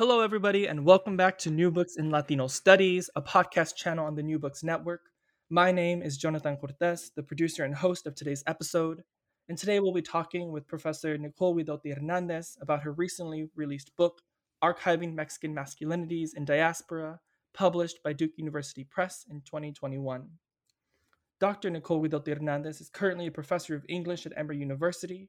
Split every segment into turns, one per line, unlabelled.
Hello, everybody, and welcome back to New Books in Latino Studies, a podcast channel on the New Books Network. My name is Jonathan Cortez, the producer and host of today's episode. And today we'll be talking with Professor Nicole Guidotti Hernandez about her recently released book, Archiving Mexican Masculinities in Diaspora, published by Duke University Press in 2021. Dr. Nicole Guidotti Hernandez is currently a professor of English at Emory University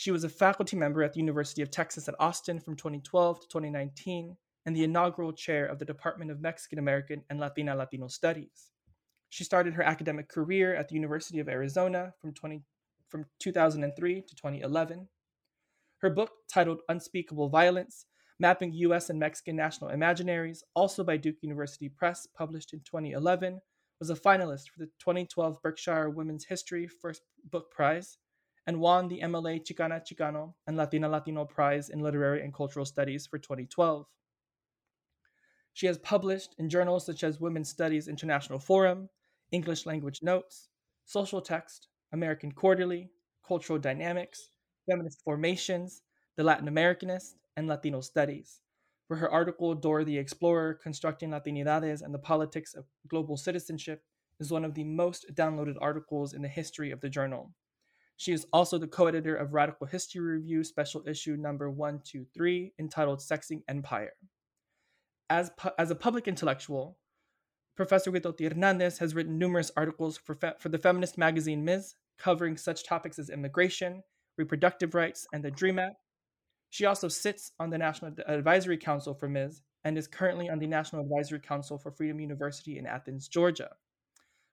she was a faculty member at the University of Texas at Austin from 2012 to 2019 and the inaugural chair of the Department of Mexican American and Latina Latino Studies. She started her academic career at the University of Arizona from, 20, from 2003 to 2011. Her book, titled Unspeakable Violence Mapping U.S. and Mexican National Imaginaries, also by Duke University Press, published in 2011, was a finalist for the 2012 Berkshire Women's History First Book Prize and won the MLA Chicana Chicano and Latina Latino Prize in Literary and Cultural Studies for 2012. She has published in journals such as Women's Studies International Forum, English Language Notes, Social Text, American Quarterly, Cultural Dynamics, Feminist Formations, The Latin Americanist, and Latino Studies, where her article Dora the Explorer Constructing Latinidades and the Politics of Global Citizenship is one of the most downloaded articles in the history of the journal. She is also the co editor of Radical History Review special issue number 123 entitled Sexing Empire. As, pu- as a public intellectual, Professor Guidotti Hernandez has written numerous articles for, fe- for the feminist magazine Ms., covering such topics as immigration, reproductive rights, and the DREAM Act. She also sits on the National Advisory Council for Ms. and is currently on the National Advisory Council for Freedom University in Athens, Georgia.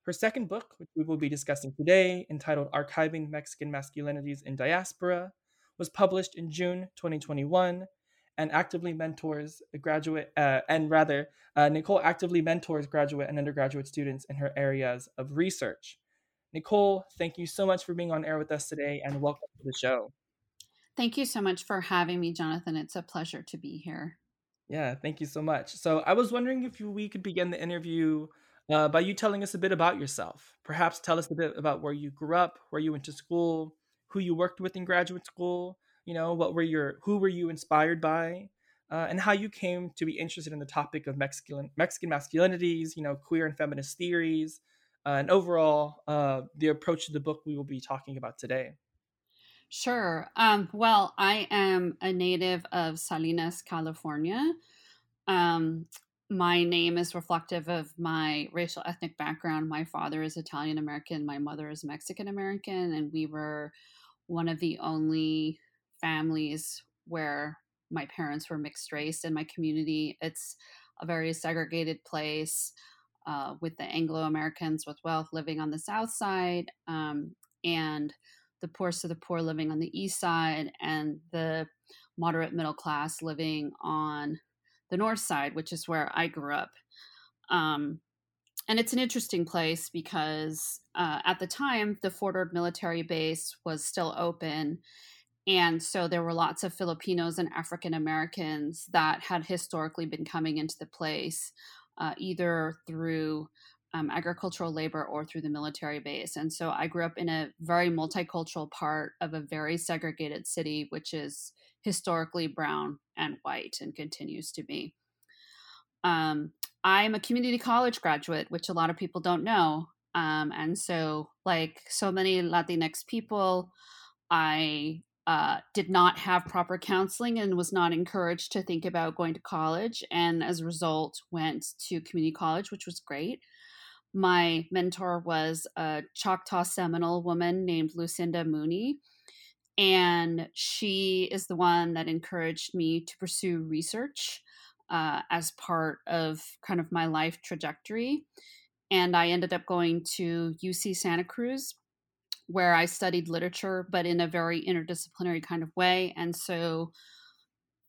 Her second book, which we will be discussing today, entitled Archiving Mexican Masculinities in Diaspora, was published in June 2021 and actively mentors a graduate, uh, and rather, uh, Nicole actively mentors graduate and undergraduate students in her areas of research. Nicole, thank you so much for being on air with us today and welcome to the show.
Thank you so much for having me, Jonathan. It's a pleasure to be here.
Yeah, thank you so much. So, I was wondering if we could begin the interview uh, by you telling us a bit about yourself. Perhaps tell us a bit about where you grew up, where you went to school, who you worked with in graduate school. You know, what were your who were you inspired by, uh, and how you came to be interested in the topic of Mexican Mexican masculinities. You know, queer and feminist theories, uh, and overall uh, the approach to the book we will be talking about today.
Sure. Um, well, I am a native of Salinas, California. Um, my name is reflective of my racial ethnic background. My father is Italian American, my mother is Mexican American, and we were one of the only families where my parents were mixed race in my community. It's a very segregated place uh, with the Anglo Americans with wealth living on the south side um, and the poorest of the poor living on the east side and the moderate middle class living on the north side, which is where I grew up. Um, and it's an interesting place because uh, at the time, the Fort Ord military base was still open. And so there were lots of Filipinos and African Americans that had historically been coming into the place, uh, either through um, agricultural labor or through the military base. And so I grew up in a very multicultural part of a very segregated city, which is historically brown and white and continues to be. Um, I'm a community college graduate, which a lot of people don't know. Um, and so, like so many Latinx people, I uh, did not have proper counseling and was not encouraged to think about going to college and as a result went to community college which was great my mentor was a choctaw seminole woman named lucinda mooney and she is the one that encouraged me to pursue research uh, as part of kind of my life trajectory and i ended up going to uc santa cruz where I studied literature, but in a very interdisciplinary kind of way. And so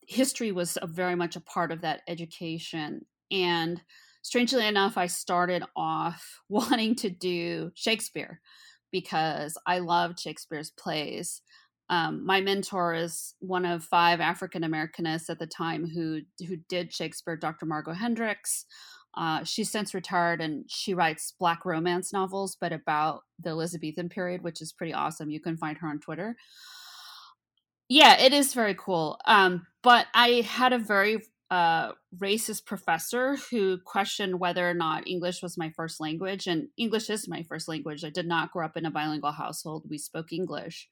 history was very much a part of that education. And strangely enough, I started off wanting to do Shakespeare because I loved Shakespeare's plays. Um, my mentor is one of five African Americanists at the time who who did Shakespeare, Dr. Margo Hendricks. Uh, she's since retired and she writes black romance novels, but about the Elizabethan period, which is pretty awesome. You can find her on Twitter. Yeah, it is very cool. Um, but I had a very uh, racist professor who questioned whether or not English was my first language. And English is my first language. I did not grow up in a bilingual household. We spoke English.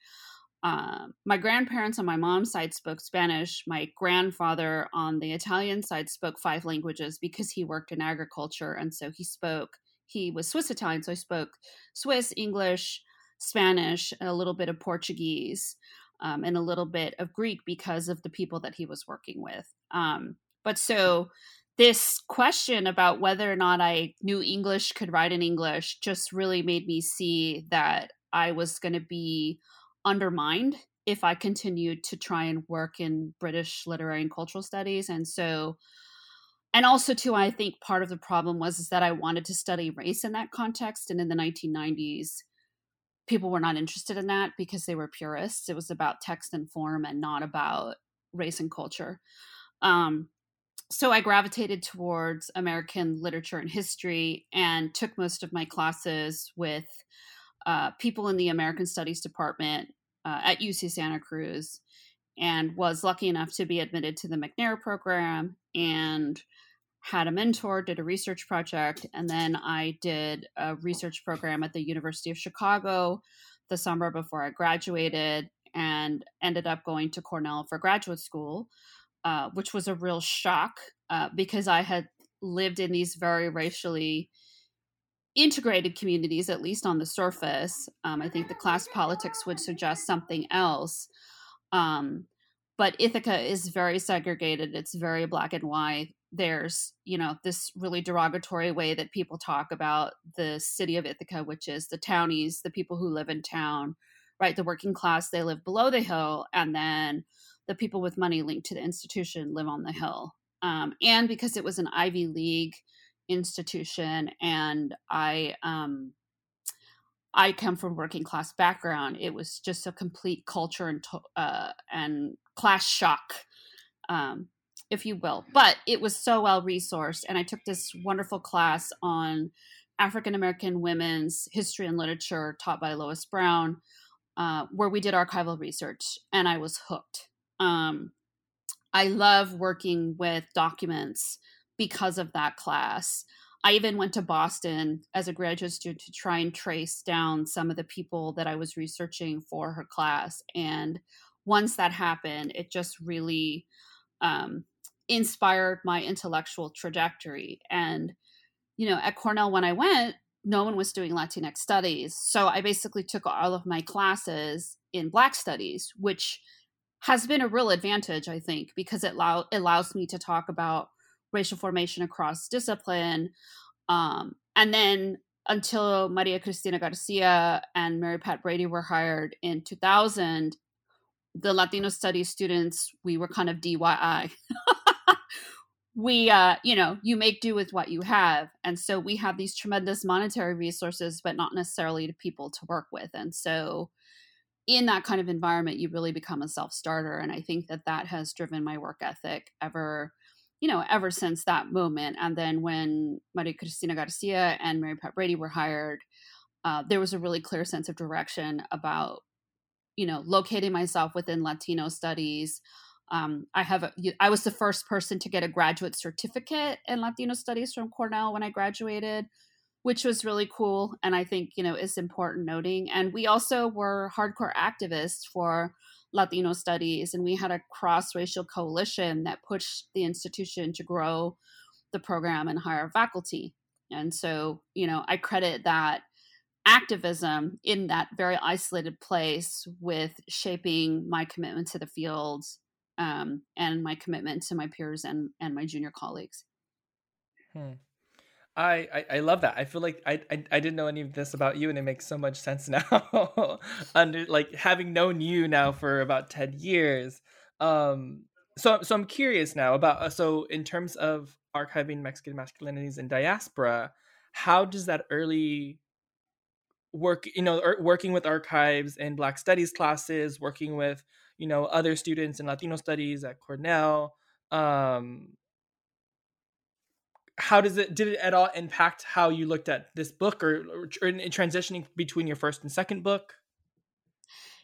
Um, my grandparents on my mom's side spoke Spanish. My grandfather on the Italian side spoke five languages because he worked in agriculture. And so he spoke, he was Swiss Italian. So he spoke Swiss, English, Spanish, a little bit of Portuguese, um, and a little bit of Greek because of the people that he was working with. Um, but so this question about whether or not I knew English, could write in English, just really made me see that I was going to be undermined if I continued to try and work in British literary and cultural studies. And so, and also too, I think part of the problem was is that I wanted to study race in that context. And in the 1990s, people were not interested in that because they were purists. It was about text and form and not about race and culture. Um, so I gravitated towards American literature and history and took most of my classes with uh, people in the American Studies department uh, at UC Santa Cruz and was lucky enough to be admitted to the McNair program and had a mentor, did a research project, and then I did a research program at the University of Chicago the summer before I graduated and ended up going to Cornell for graduate school, uh, which was a real shock uh, because I had lived in these very racially integrated communities, at least on the surface. Um, I think the class politics would suggest something else. Um, but Ithaca is very segregated. It's very black and white. There's, you know, this really derogatory way that people talk about the city of Ithaca, which is the townies, the people who live in town, right? The working class, they live below the hill. And then the people with money linked to the institution live on the hill. Um, and because it was an Ivy League institution and i um i come from working class background it was just a complete culture and uh and class shock um if you will but it was so well resourced and i took this wonderful class on african american women's history and literature taught by lois brown uh, where we did archival research and i was hooked um, i love working with documents because of that class. I even went to Boston as a graduate student to try and trace down some of the people that I was researching for her class. And once that happened, it just really um, inspired my intellectual trajectory. And, you know, at Cornell, when I went, no one was doing Latinx studies. So I basically took all of my classes in Black studies, which has been a real advantage, I think, because it allow- allows me to talk about racial formation across discipline. Um, and then until Maria Cristina Garcia and Mary Pat Brady were hired in 2000, the Latino studies students, we were kind of DIY. we, uh, you know, you make do with what you have. And so we have these tremendous monetary resources, but not necessarily to people to work with. And so in that kind of environment, you really become a self starter. And I think that that has driven my work ethic ever you know, ever since that moment. And then when Maria Cristina Garcia and Mary Pat Brady were hired, uh, there was a really clear sense of direction about, you know, locating myself within Latino studies. Um, I have, a, I was the first person to get a graduate certificate in Latino studies from Cornell when I graduated, which was really cool. And I think, you know, it's important noting. And we also were hardcore activists for Latino studies, and we had a cross racial coalition that pushed the institution to grow the program and hire faculty. And so, you know, I credit that activism in that very isolated place with shaping my commitment to the field um, and my commitment to my peers and, and my junior colleagues.
Hmm. I, I, love that. I feel like I, I I didn't know any of this about you, and it makes so much sense now. Under like having known you now for about ten years. Um, so so I'm curious now about uh, so in terms of archiving Mexican masculinities in diaspora, how does that early work you know working with archives and Black Studies classes, working with you know other students in Latino Studies at Cornell. Um, how does it did it at all impact how you looked at this book or, or, in, in transitioning between your first and second book?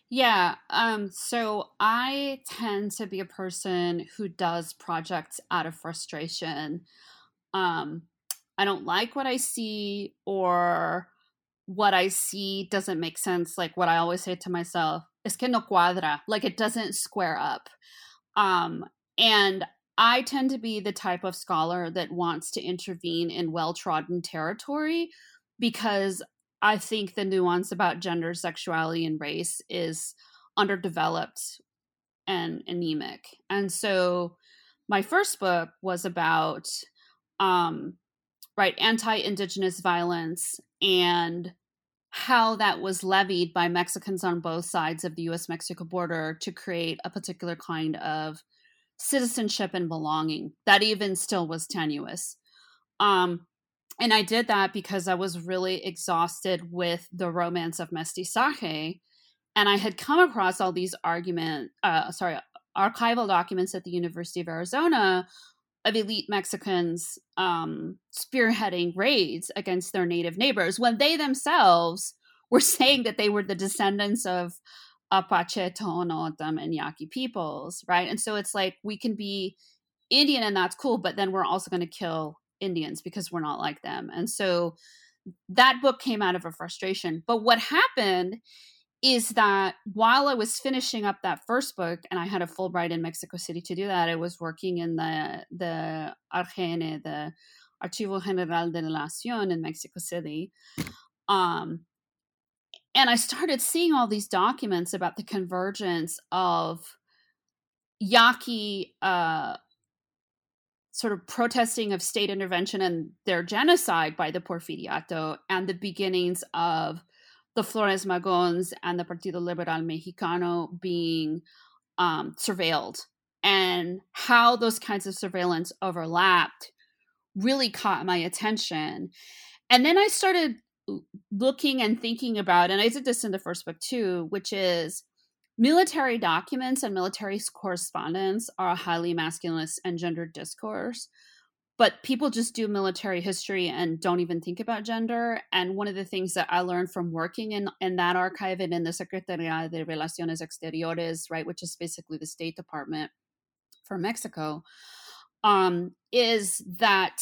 Yeah um so i tend to be a person who does projects out of frustration. Um i don't like what i see or what i see doesn't make sense like what i always say to myself es que no cuadra like it doesn't square up. Um and I tend to be the type of scholar that wants to intervene in well trodden territory because I think the nuance about gender, sexuality, and race is underdeveloped and anemic. And so my first book was about um, right anti-indigenous violence and how that was levied by Mexicans on both sides of the US Mexico border to create a particular kind of citizenship and belonging that even still was tenuous. Um and i did that because i was really exhausted with the romance of mestizaje and i had come across all these argument uh sorry archival documents at the university of arizona of elite mexicans um spearheading raids against their native neighbors when they themselves were saying that they were the descendants of Apache, O'odham, and Yaqui peoples, right? And so it's like we can be Indian and that's cool, but then we're also going to kill Indians because we're not like them. And so that book came out of a frustration. But what happened is that while I was finishing up that first book, and I had a Fulbright in Mexico City to do that, I was working in the the ARGN, the Archivo General de la Nación in Mexico City. Um, and I started seeing all these documents about the convergence of Yaqui uh, sort of protesting of state intervention and their genocide by the Porfiriato and the beginnings of the Flores Magons and the Partido Liberal Mexicano being um, surveilled and how those kinds of surveillance overlapped really caught my attention. And then I started looking and thinking about, and I did this in the first book too, which is military documents and military correspondence are a highly masculinist and gendered discourse. But people just do military history and don't even think about gender. And one of the things that I learned from working in, in that archive and in the Secretaría de Relaciones Exteriores, right, which is basically the State Department for Mexico, um, is that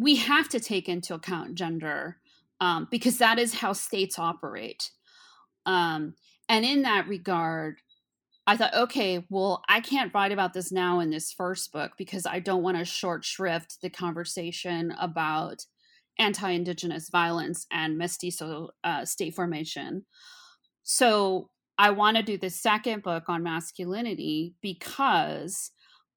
we have to take into account gender um, because that is how states operate. Um, and in that regard, I thought, okay, well, I can't write about this now in this first book because I don't want to short shrift the conversation about anti Indigenous violence and mestizo uh, state formation. So I want to do the second book on masculinity because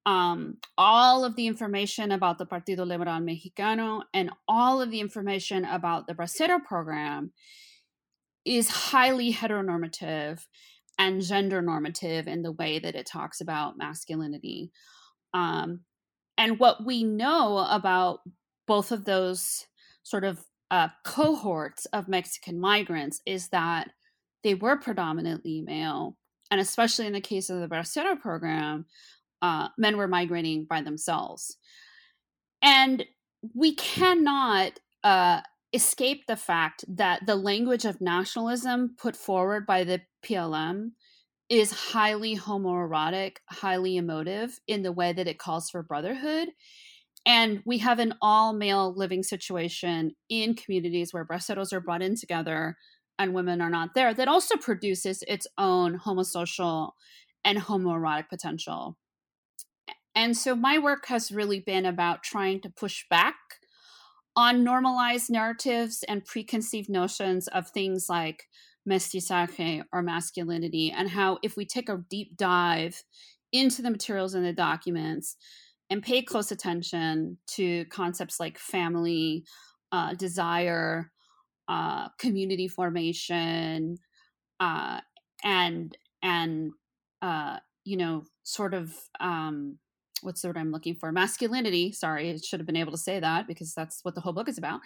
um, all of the information about the Partido Liberal Mexicano and all of the information about the Bracero program is highly heteronormative and gender normative in the way that it talks about masculinity. Um, and what we know about both of those sort of uh, cohorts of Mexican migrants is that they were predominantly male. And especially in the case of the Bracero program, uh, men were migrating by themselves. And we cannot uh, escape the fact that the language of nationalism put forward by the PLM is highly homoerotic, highly emotive in the way that it calls for brotherhood. And we have an all male living situation in communities where braceros are brought in together and women are not there that also produces its own homosocial and homoerotic potential. And so my work has really been about trying to push back on normalized narratives and preconceived notions of things like mestizaje or masculinity, and how if we take a deep dive into the materials and the documents and pay close attention to concepts like family, uh, desire, uh, community formation, uh, and and uh, you know, sort of um, what's the word I'm looking for? Masculinity. Sorry, I should have been able to say that because that's what the whole book is about.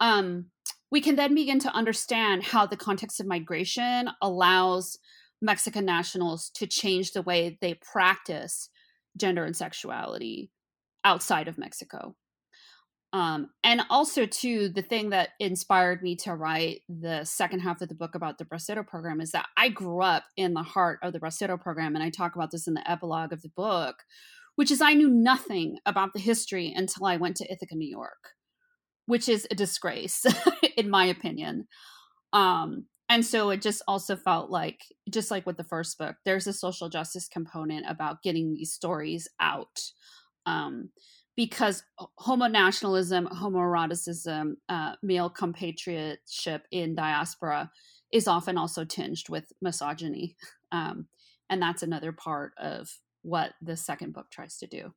Um, we can then begin to understand how the context of migration allows Mexican nationals to change the way they practice gender and sexuality outside of Mexico. Um, and also, too, the thing that inspired me to write the second half of the book about the Bracero program is that I grew up in the heart of the Bracero program, and I talk about this in the epilogue of the book, which is I knew nothing about the history until I went to Ithaca, New York, which is a disgrace, in my opinion. Um, and so it just also felt like, just like with the first book, there's a social justice component about getting these stories out. Um, because homo nationalism, homoeroticism, uh, male compatriotship in diaspora is often also tinged with misogyny. Um, and that's another part of what the second book tries to do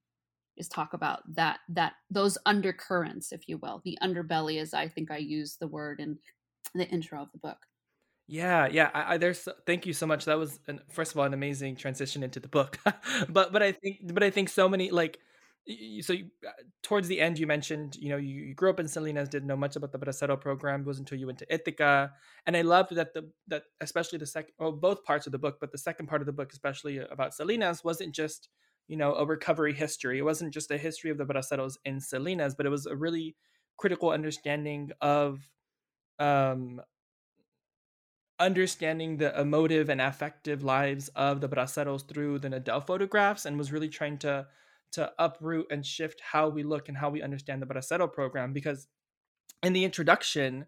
is talk about that that those undercurrents if you will. The underbelly as i think i use the word in the intro of the book.
Yeah yeah I, I, there's thank you so much. That was an, first of all an amazing transition into the book. But but i think but i think so many like so you, uh, towards the end you mentioned you know you, you, grew up in salinas didn't know much about the bracero program it wasn't until you went to ithaca and i loved that the that especially the second well both parts of the book but the second part of the book especially about salinas wasn't just you know a recovery history. It wasn't just a history of the braceros in salinas but it was a really critical understanding of um understanding the emotive and affective lives of the braceros through the nadel photographs and was really trying to to uproot and shift how we look and how we understand the Bracero program because in the introduction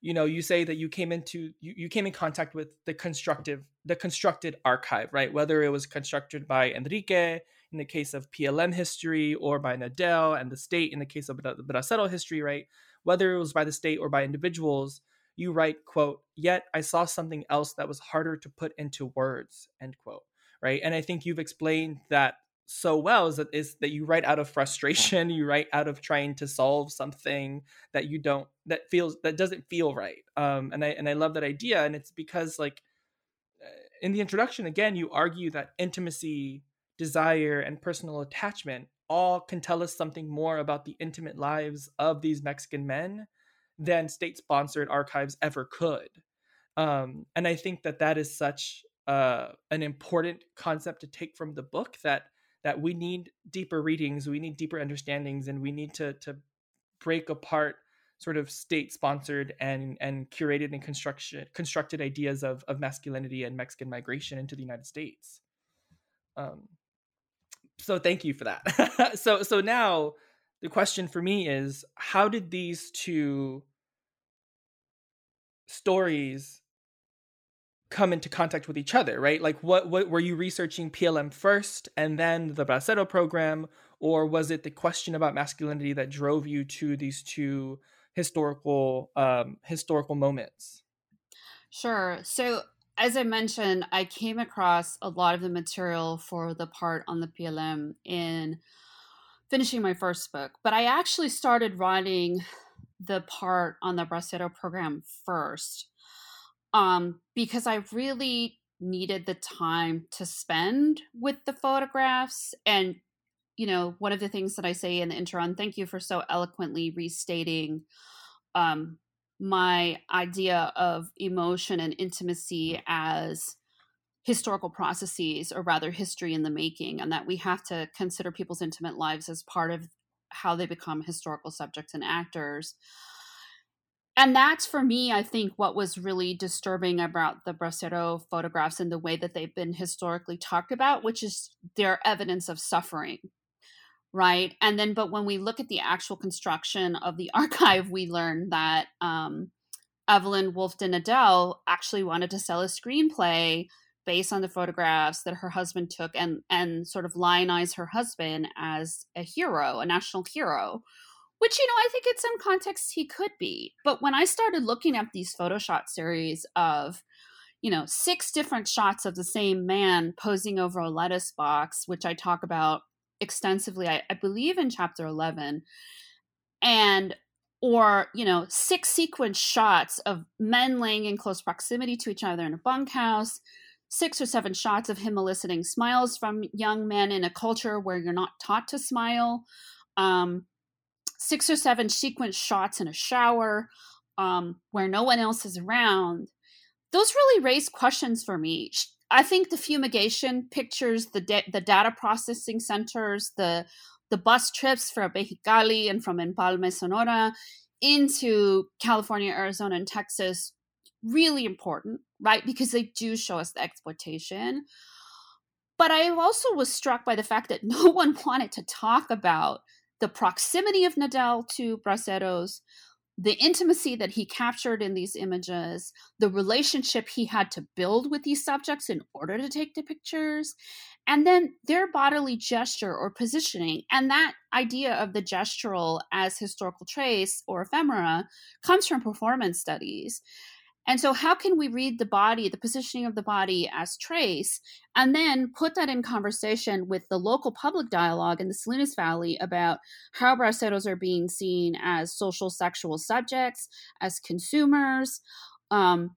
you know you say that you came into you, you came in contact with the constructive the constructed archive right? Whether it was constructed by enrique in the case of plm history or by nadel and the state in the case of bracero history right? Whether it was by the state or by individuals you write quote yet i saw something else that was harder to put into words end quote right? And i think you've explained that so well is that is that you write out of frustration you write out of trying to solve something that you don't that feels that doesn't feel right um and i and i love that idea and it's because like uh, in the introduction again you argue that intimacy desire and personal attachment all can tell us something more about the intimate lives of these mexican men than state sponsored archives ever could um and i think that that is such uh, an important concept to take from the book that that we need deeper readings, we need deeper understandings, and we need to to break apart sort of state sponsored and and curated and construction constructed ideas of of masculinity and Mexican migration into the United States. Um, so thank you for that. so so now the question for me is how did these two stories come into contact with each other, right? Like what what were you researching PLM first and then the Bracero program or was it the question about masculinity that drove you to these two historical um historical moments?
Sure. So as I mentioned, I came across a lot of the material for the part on the PLM in finishing my first book, but I actually started writing the part on the Bracero program first um, because I really needed the time to spend with the photographs. And, you know, one of the things that I say in the intro, and thank you for so eloquently restating um, my idea of emotion and intimacy as historical processes, or rather history in the making, and that we have to consider people's intimate lives as part of how they become historical subjects and actors and that's for me i think what was really disturbing about the bracero photographs and the way that they've been historically talked about which is their evidence of suffering right and then but when we look at the actual construction of the archive we learn that um, Evelyn Woolfton Nadel actually wanted to sell a screenplay based on the photographs that her husband took and and sort of lionize her husband as a hero, a national hero. Which, you know, I think in some contexts he could be. But when I started looking at these Photoshop series of, you know, six different shots of the same man posing over a lettuce box, which I talk about extensively, I, I believe in chapter 11, and or you know six sequence shots of men laying in close proximity to each other in a bunkhouse six or seven shots of him eliciting smiles from young men in a culture where you're not taught to smile um, six or seven sequence shots in a shower um, where no one else is around those really raise questions for me i think the fumigation pictures the, da- the data processing centers the the bus trips from Mexicali and from Empalme, Sonora into California, Arizona, and Texas really important, right? Because they do show us the exploitation. But I also was struck by the fact that no one wanted to talk about the proximity of Nadel to Braceros, the intimacy that he captured in these images, the relationship he had to build with these subjects in order to take the pictures, and then their bodily gesture or positioning. And that idea of the gestural as historical trace or ephemera comes from performance studies. And so, how can we read the body, the positioning of the body as trace, and then put that in conversation with the local public dialogue in the Salinas Valley about how braceros are being seen as social sexual subjects, as consumers, um,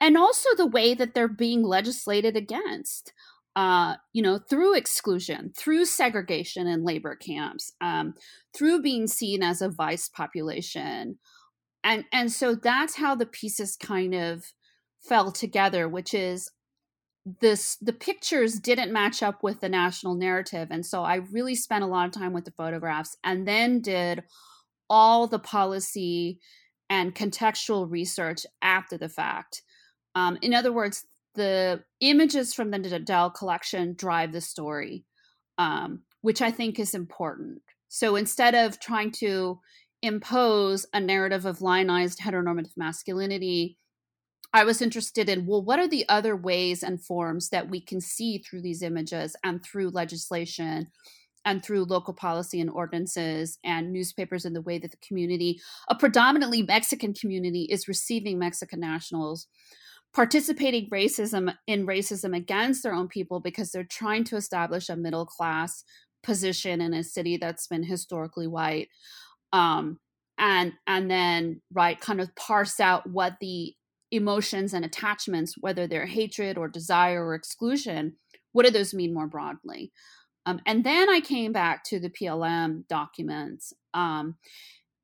and also the way that they're being legislated against? Uh, you know, through exclusion, through segregation in labor camps, um, through being seen as a vice population. And, and so that's how the pieces kind of fell together, which is this the pictures didn't match up with the national narrative and so i really spent a lot of time with the photographs and then did all the policy and contextual research after the fact um, in other words the images from the Nadel collection drive the story, um, which I think is important. So instead of trying to impose a narrative of lionized heteronormative masculinity, I was interested in well, what are the other ways and forms that we can see through these images and through legislation and through local policy and ordinances and newspapers and the way that the community, a predominantly Mexican community, is receiving Mexican nationals participating racism in racism against their own people because they're trying to establish a middle class position in a city that's been historically white um, and and then right kind of parse out what the emotions and attachments whether they're hatred or desire or exclusion what do those mean more broadly? Um, and then i came back to the plm documents um,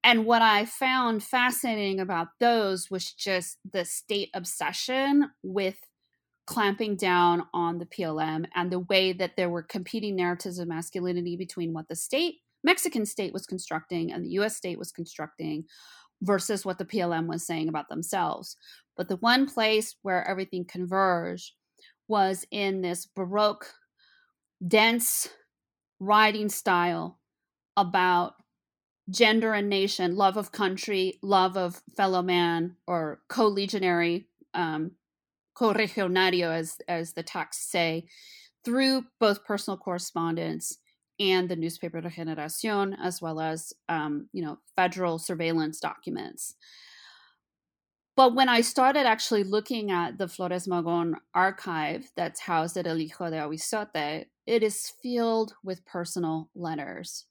and what I found fascinating about those was just the state obsession with clamping down on the PLM and the way that there were competing narratives of masculinity between what the state, Mexican state, was constructing and the US state was constructing versus what the PLM was saying about themselves. But the one place where everything converged was in this Baroque, dense writing style about gender and nation, love of country, love of fellow man, or co-legionary, um, co-regionario, as as the texts say, through both personal correspondence and the newspaper Regeneración as well as um, you know federal surveillance documents. But when I started actually looking at the Flores Magón archive that's housed at El Hijo de Ahuizote, it is filled with personal letters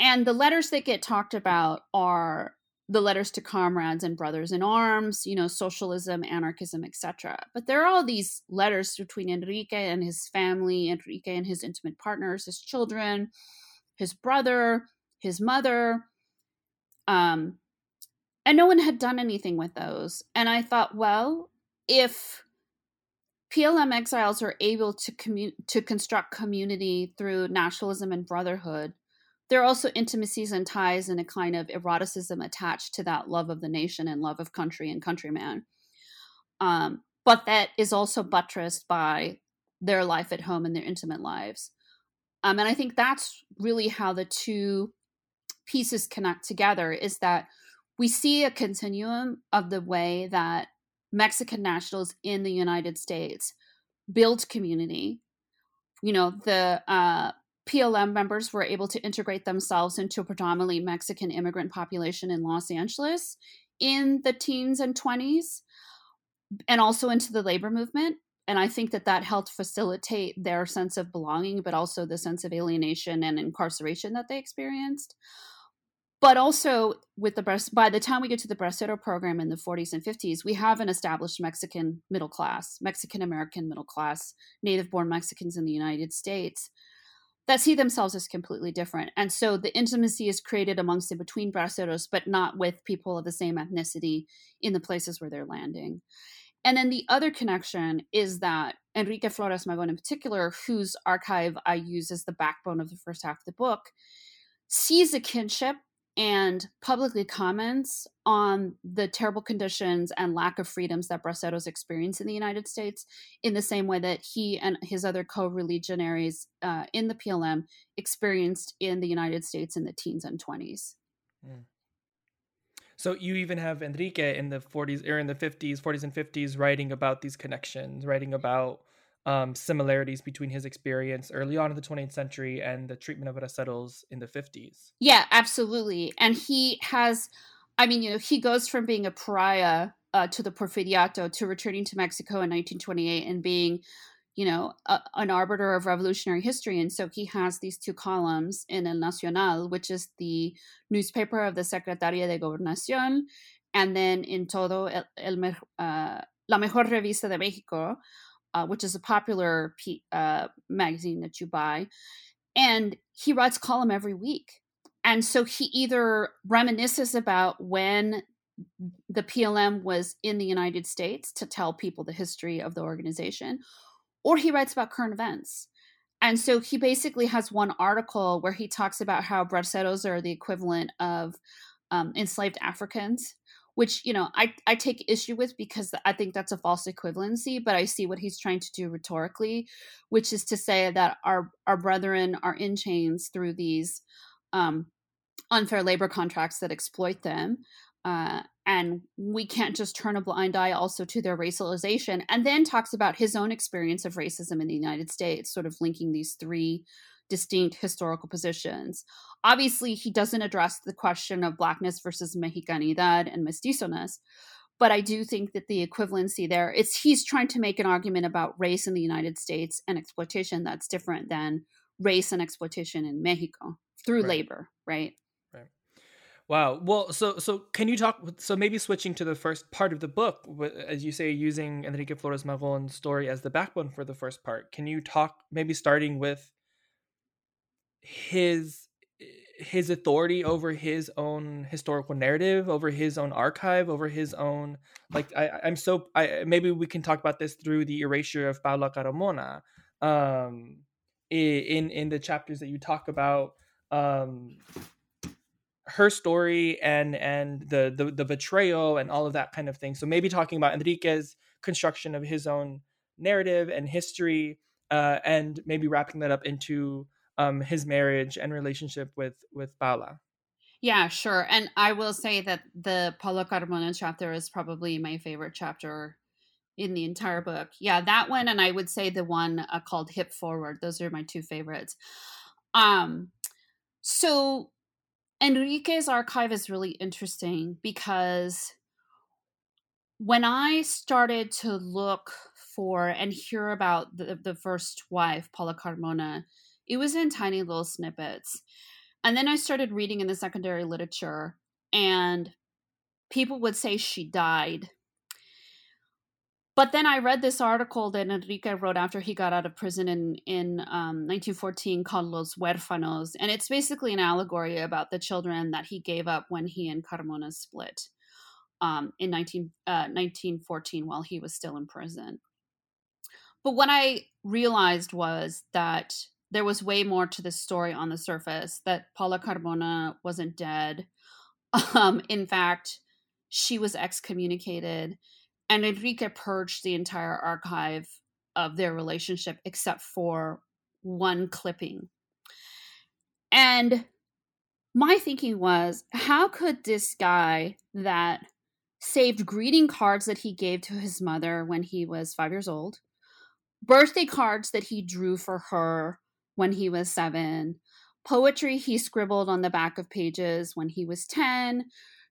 and the letters that get talked about are the letters to comrades and brothers in arms, you know, socialism, anarchism, etc. But there are all these letters between Enrique and his family, Enrique and his intimate partners, his children, his brother, his mother. Um, and no one had done anything with those. And I thought, well, if PLM exiles are able to commu- to construct community through nationalism and brotherhood, there are also intimacies and ties and a kind of eroticism attached to that love of the nation and love of country and countryman. Um, but that is also buttressed by their life at home and their intimate lives. Um, and I think that's really how the two pieces connect together is that we see a continuum of the way that Mexican nationals in the United States build community. You know, the uh, PLM members were able to integrate themselves into a predominantly Mexican immigrant population in Los Angeles in the teens and 20s, and also into the labor movement. And I think that that helped facilitate their sense of belonging, but also the sense of alienation and incarceration that they experienced but also with the breast by the time we get to the bracero program in the 40s and 50s we have an established mexican middle class mexican american middle class native born mexicans in the united states that see themselves as completely different. And so the intimacy is created amongst and between braceros but not with people of the same ethnicity in the places where they're landing. And then the other connection is that enrique flores magon in particular whose archive i use as the backbone of the first half of the book sees a kinship and publicly comments on the terrible conditions and lack of freedoms that braceros experience in the United States, in the same way that he and his other co-religionaries uh, in the PLM experienced in the United States in the teens and 20s. Mm.
So you even have Enrique in the 40s or in the 50s, 40s and 50s writing about these connections, writing about um, similarities between his experience early on in the 20th century and the treatment of braceros in the 50s.
Yeah, absolutely. And he has, I mean, you know, he goes from being a pariah uh, to the Porfiriato to returning to Mexico in 1928 and being, you know, a, an arbiter of revolutionary history. And so he has these two columns in El Nacional, which is the newspaper of the Secretaría de Gobernación, and then in Todo el, el uh, La Mejor Revista de México, uh, which is a popular P- uh, magazine that you buy. And he writes column every week. And so he either reminisces about when the PLM was in the United States to tell people the history of the organization, or he writes about current events. And so he basically has one article where he talks about how braceros are the equivalent of um, enslaved Africans which you know I, I take issue with because i think that's a false equivalency but i see what he's trying to do rhetorically which is to say that our our brethren are in chains through these um, unfair labor contracts that exploit them uh, and we can't just turn a blind eye also to their racialization and then talks about his own experience of racism in the united states sort of linking these three distinct historical positions. Obviously, he doesn't address the question of blackness versus mexicanidad and mestizoness, but I do think that the equivalency there it's he's trying to make an argument about race in the United States and exploitation that's different than race and exploitation in Mexico through right. labor, right?
Right. Wow. Well, so so can you talk? So maybe switching to the first part of the book, as you say, using Enrique Flores Magon's story as the backbone for the first part. Can you talk maybe starting with his his authority over his own historical narrative over his own archive over his own like I, i'm so i maybe we can talk about this through the erasure of paula carmona um in in the chapters that you talk about um her story and and the, the the betrayal and all of that kind of thing. So maybe talking about enrique's construction of his own narrative and history uh and maybe wrapping that up into um, his marriage and relationship with with Paula.
Yeah, sure. And I will say that the Paula Carmona chapter is probably my favorite chapter in the entire book. Yeah, that one, and I would say the one uh, called Hip Forward. Those are my two favorites. Um, so Enrique's archive is really interesting because when I started to look for and hear about the, the first wife, Paula Carmona, it was in tiny little snippets. And then I started reading in the secondary literature, and people would say she died. But then I read this article that Enrique wrote after he got out of prison in, in um, 1914 called Los Huérfanos. And it's basically an allegory about the children that he gave up when he and Carmona split um, in 19, uh, 1914 while he was still in prison. But what I realized was that there was way more to this story on the surface that Paula Carmona wasn't dead. Um, in fact, she was excommunicated, and Enrique purged the entire archive of their relationship except for one clipping. And my thinking was how could this guy that saved greeting cards that he gave to his mother when he was five years old, birthday cards that he drew for her when he was seven, poetry he scribbled on the back of pages when he was 10,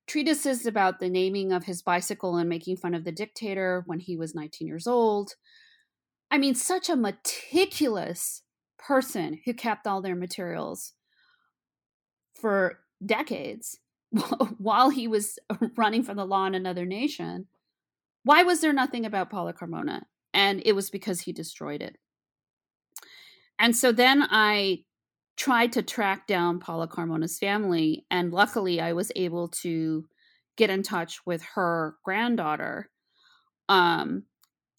treatises about the naming of his bicycle and making fun of the dictator when he was 19 years old. I mean, such a meticulous person who kept all their materials for decades while he was running for the law in another nation. Why was there nothing about Paula Carmona? And it was because he destroyed it. And so then I tried to track down Paula Carmona's family, and luckily I was able to get in touch with her granddaughter. Um,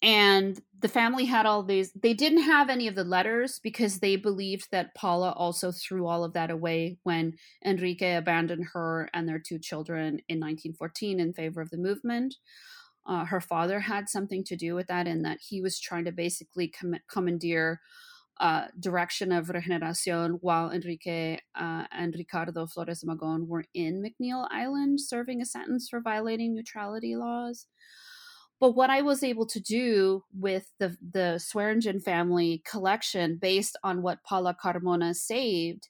and the family had all these they didn't have any of the letters because they believed that paula also threw all of that away when enrique abandoned her and their two children in 1914 in favor of the movement uh, her father had something to do with that in that he was trying to basically com- commandeer uh, direction of Regeneración while Enrique uh, and Ricardo Flores Magon were in McNeil Island serving a sentence for violating neutrality laws. But what I was able to do with the the Swearingen family collection, based on what Paula Carmona saved,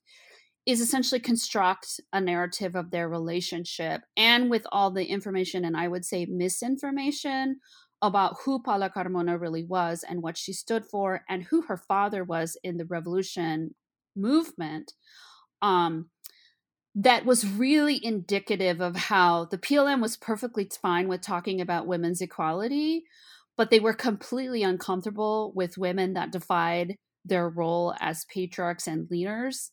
is essentially construct a narrative of their relationship and with all the information and I would say misinformation about who Paula Carmona really was and what she stood for and who her father was in the revolution movement. Um, that was really indicative of how the PLM was perfectly fine with talking about women's equality, but they were completely uncomfortable with women that defied their role as patriarchs and leaders.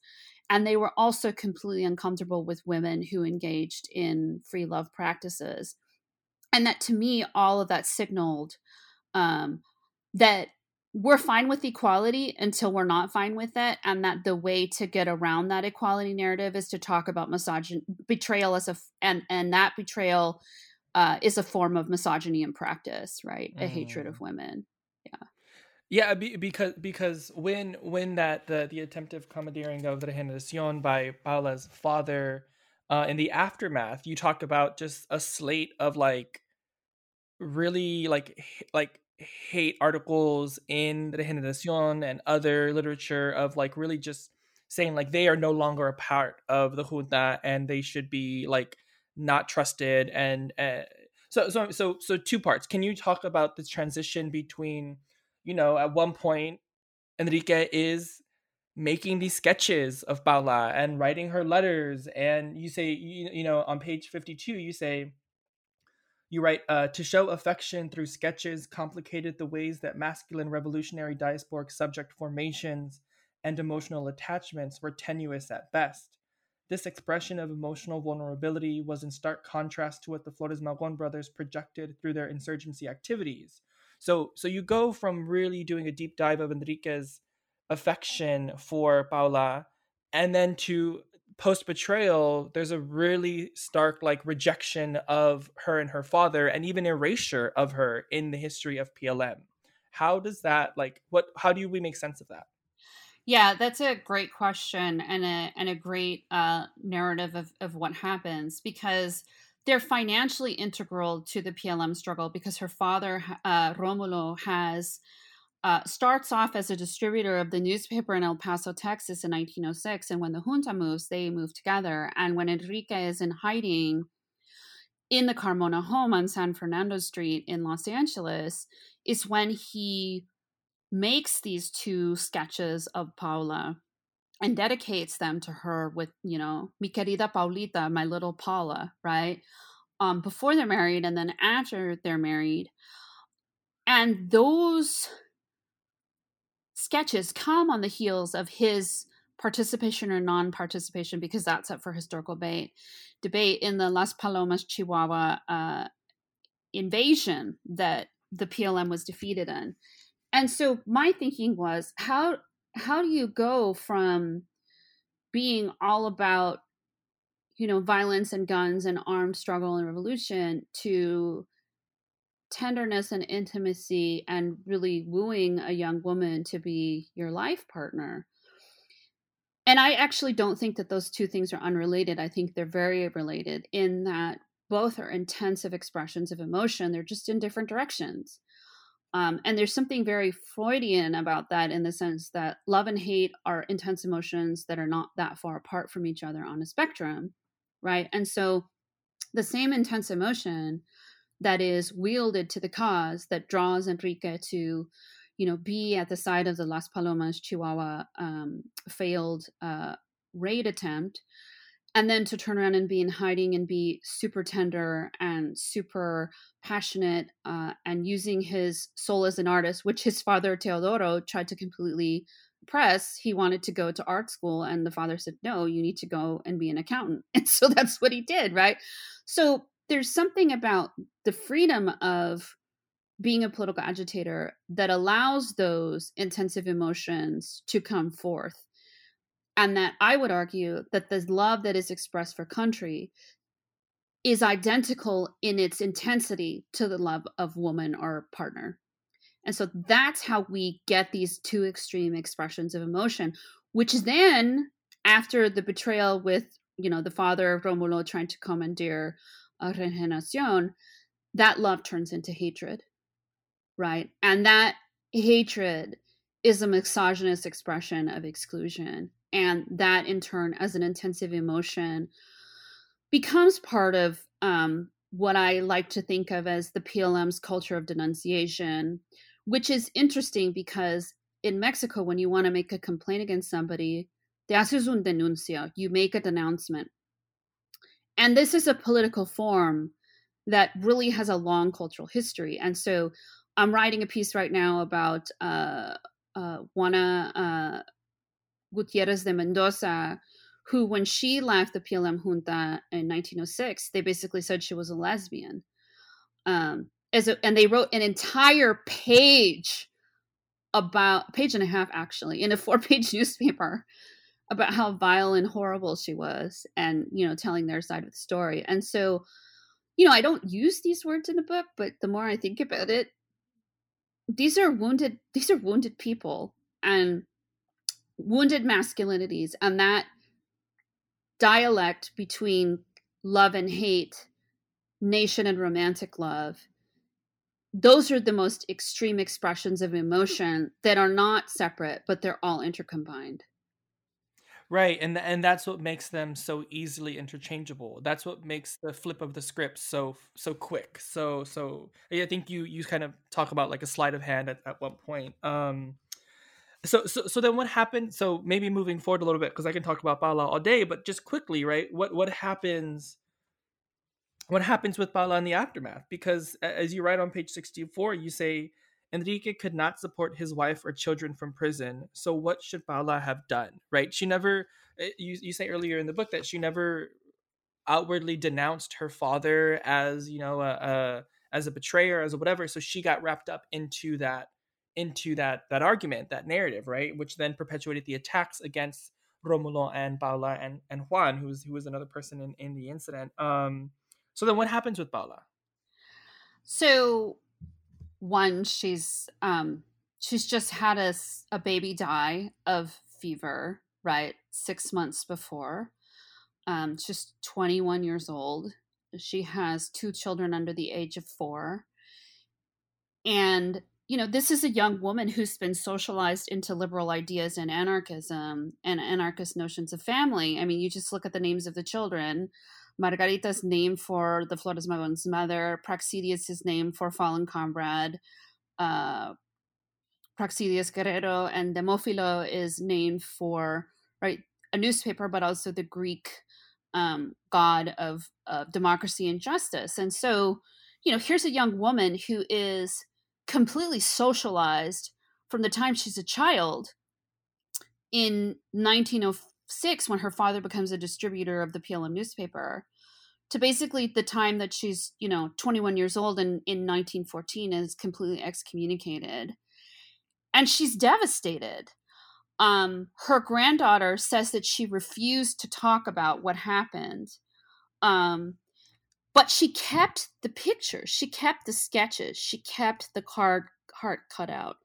And they were also completely uncomfortable with women who engaged in free love practices. And that to me, all of that signaled um, that we're fine with equality until we're not fine with it and that the way to get around that equality narrative is to talk about misogyny betrayal as a and and that betrayal uh, is a form of misogyny in practice right? A hatred of mm. women. Yeah.
Yeah because because when when that the the attempted commandeering of the regeneración by paula's father uh, in the aftermath you talk about just a slate of like really like like hate articles in Regeneración and other literature of like really just saying like they are no longer a part of the junta and they should be like not trusted and uh, so so so so two parts. Can you talk about the transition between you know at one point enrique is making these sketches of paula and writing her letters and you say you, you know on page 52 you say you write, uh, to show affection through sketches complicated the ways that masculine revolutionary diasporic subject formations and emotional attachments were tenuous at best. This expression of emotional vulnerability was in stark contrast to what the Flores Magon brothers projected through their insurgency activities. So, so you go from really doing a deep dive of Enrique's affection for Paula, and then to post betrayal, there's a really stark like rejection of her and her father, and even erasure of her in the history of PLM. How does that like what? How do we make sense of that?
Yeah, that's a great question and a and a great uh, narrative of of what happens because they're financially integral to the PLM struggle because her father uh, Romulo has uh, starts off as a distributor of the newspaper in El Paso, Texas in 1906. And when the junta moves, they move together. And when Enrique is in hiding in the Carmona home on San Fernando Street in Los Angeles, is when he makes these two sketches of Paula and dedicates them to her with, you know, mi querida Paulita, my little Paula, right? Um, before they're married and then after they're married. And those sketches come on the heels of his participation or non-participation because that's up for historical debate debate in the las palomas chihuahua uh, invasion that the plm was defeated in. And so my thinking was how how do you go from being all about you know violence and guns and armed struggle and revolution to tenderness and intimacy and really wooing a young woman to be your life partner. And I actually don't think that those two things are unrelated. I think they're very related in that both are intensive expressions of emotion. They're just in different directions. Um, and there's something very Freudian about that in the sense that love and hate are intense emotions that are not that far apart from each other on a spectrum, right? And so the same intense emotion that is wielded to the cause that draws Enrique to, you know, be at the side of the Las Palomas Chihuahua um, failed uh, raid attempt and then to turn around and be in hiding and be super tender and super passionate uh, and using his soul as an artist which his father teodoro tried to completely press he wanted to go to art school and the father said no you need to go and be an accountant. And so that's what he did right? So there's something about the freedom of being a political agitator that allows those intensive emotions to come forth and that I would argue that the love that is expressed for country is identical in its intensity to the love of woman or partner. And so that's how we get these two extreme expressions of emotion, which then, after the betrayal with, you know, the father of Romulo trying to commandeer a Regeneración, that love turns into hatred, right? And that hatred is a misogynist expression of exclusion. And that in turn as an intensive emotion becomes part of um, what i like to think of as the plm's culture of denunciation which is interesting because in mexico when you want to make a complaint against somebody te haces un denuncia you make a denouncement and this is a political form that really has a long cultural history and so i'm writing a piece right now about uh, uh, Juana uh, Gutierrez de Mendoza, who, when she left the PLM junta in 1906, they basically said she was a lesbian. Um, as a, and they wrote an entire page about page and a half actually in a four page newspaper about how vile and horrible she was and you know telling their side of the story and so you know i don't use these words in the book but the more i think about it these are wounded these are wounded people and wounded masculinities and that dialect between love and hate, nation and romantic love, those are the most extreme expressions of emotion that are not separate, but they're all intercombined.
Right, and and that's what makes them so easily interchangeable. That's what makes the flip of the script so so quick. So so I think you you kind of talk about like a sleight of hand at, at one point. Um so, so, so then what happened? So maybe moving forward a little bit, because I can talk about Paula all day, but just quickly, right? What what happens? What happens with Paula in the aftermath? Because as you write on page sixty-four, you say Enrique could not support his wife or children from prison. So what should Paula have done? Right? She never. Eh, you you say earlier in the book that she never outwardly denounced her father as you know a, a as a betrayer, as a whatever. So she got wrapped up into that into that that argument, that narrative, right? Which then perpetuated the attacks against Romulo and Paula and, and Juan, who was who was another person in, in the incident. Um, so then what happens with Paula?
So one, she's um she's just had a, a baby die of fever, right? Six months before. Um, she's 21 years old. She has two children under the age of four. And you know, this is a young woman who's been socialized into liberal ideas and anarchism and anarchist notions of family. I mean, you just look at the names of the children. Margarita's named for the Flores Magon's mother. Práxedis is named for fallen comrade. Uh, Guerrero and Demofilo is named for right a newspaper, but also the Greek um, god of, of democracy and justice. And so, you know, here's a young woman who is completely socialized from the time she's a child in 1906 when her father becomes a distributor of the PLM newspaper to basically the time that she's you know 21 years old and in 1914 is completely excommunicated. And she's devastated. Um, her granddaughter says that she refused to talk about what happened um, but she kept the pictures. She kept the sketches. She kept the card heart cut out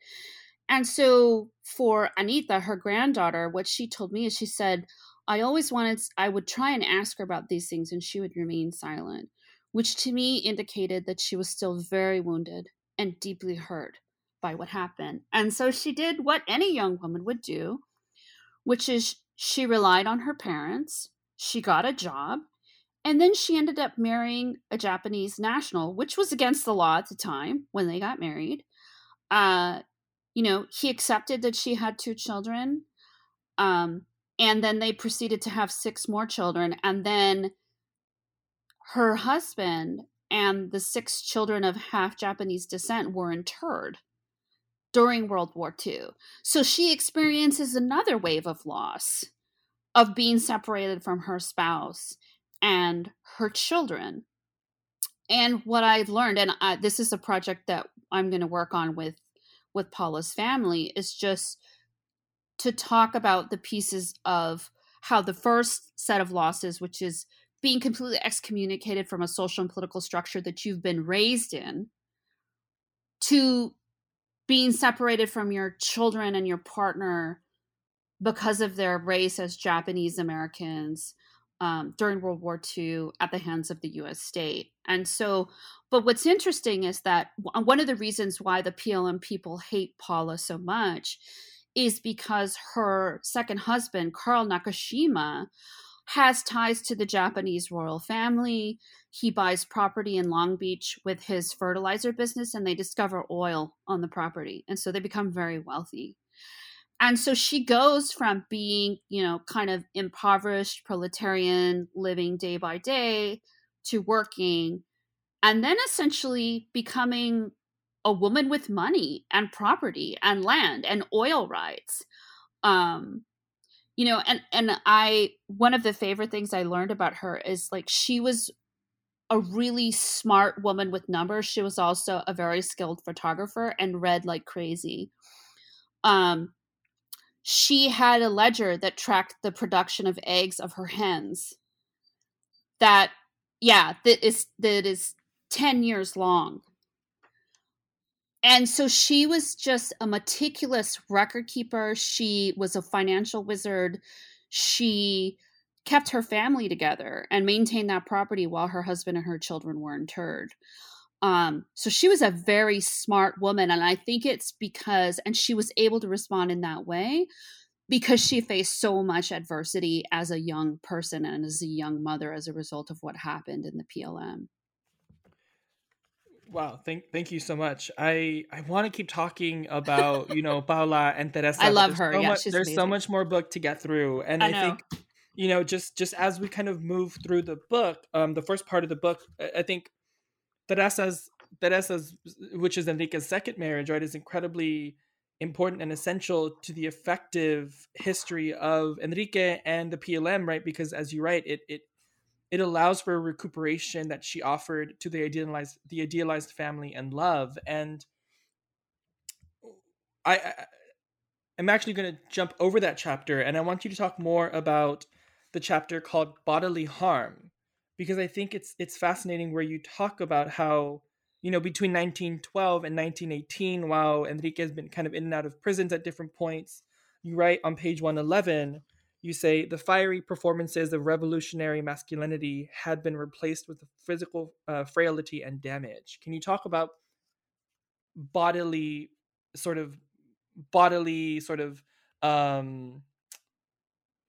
And so for Anita, her granddaughter, what she told me is she said, I always wanted, I would try and ask her about these things and she would remain silent, which to me indicated that she was still very wounded and deeply hurt by what happened. And so she did what any young woman would do, which is she relied on her parents, she got a job, and then she ended up marrying a Japanese national, which was against the law at the time when they got married. Uh, you know, he accepted that she had two children. Um, and then they proceeded to have six more children. And then her husband and the six children of half Japanese descent were interred during World War II. So she experiences another wave of loss of being separated from her spouse and her children. And what I've learned, and I, this is a project that I'm going to work on with with Paula's family, is just to talk about the pieces of how the first set of losses, which is being completely excommunicated from a social and political structure that you've been raised in, to being separated from your children and your partner because of their race as Japanese Americans um, during World War II at the hands of the US state. And so, but what's interesting is that one of the reasons why the PLM people hate Paula so much is because her second husband, Carl Nakashima, has ties to the Japanese royal family. He buys property in Long Beach with his fertilizer business, and they discover oil on the property. And so they become very wealthy. And so she goes from being, you know, kind of impoverished proletarian living day by day to working and then essentially becoming a woman with money and property and land and oil rights. Um, you know, and and I one of the favorite things I learned about her is like she was a really smart woman with numbers. She was also a very skilled photographer and read like crazy. Um, she had a ledger that tracked the production of eggs of her hens. That, yeah, that is that is ten years long. And so she was just a meticulous record keeper. She was a financial wizard. She kept her family together and maintained that property while her husband and her children were interred. Um, so she was a very smart woman. And I think it's because, and she was able to respond in that way because she faced so much adversity as a young person and as a young mother as a result of what happened in the PLM.
Wow, thank thank you so much. I I want to keep talking about you know Paula and Teresa.
I love her.
So
yeah,
much,
she's
there's
amazing.
so much more book to get through, and
I
I, think you know just just as we kind of move through the book, um, the first part of the book, I think Teresa's Teresa's, which is Enrique's second marriage, right, is incredibly important and essential to the affective history of Enrique and the PLM, right? Because as you write, it it it allows for a recuperation that she offered to the idealized the idealized family and love and i, I i'm actually going to jump over that chapter and i want you to talk more about the chapter called bodily harm because i think it's it's fascinating where you talk about how you know between 1912 and 1918 while enrique has been kind of in and out of prisons at different points you write on page 111 you say the fiery performances of revolutionary masculinity had been replaced with physical uh, frailty and damage. Can you talk about bodily, sort of bodily, sort of um,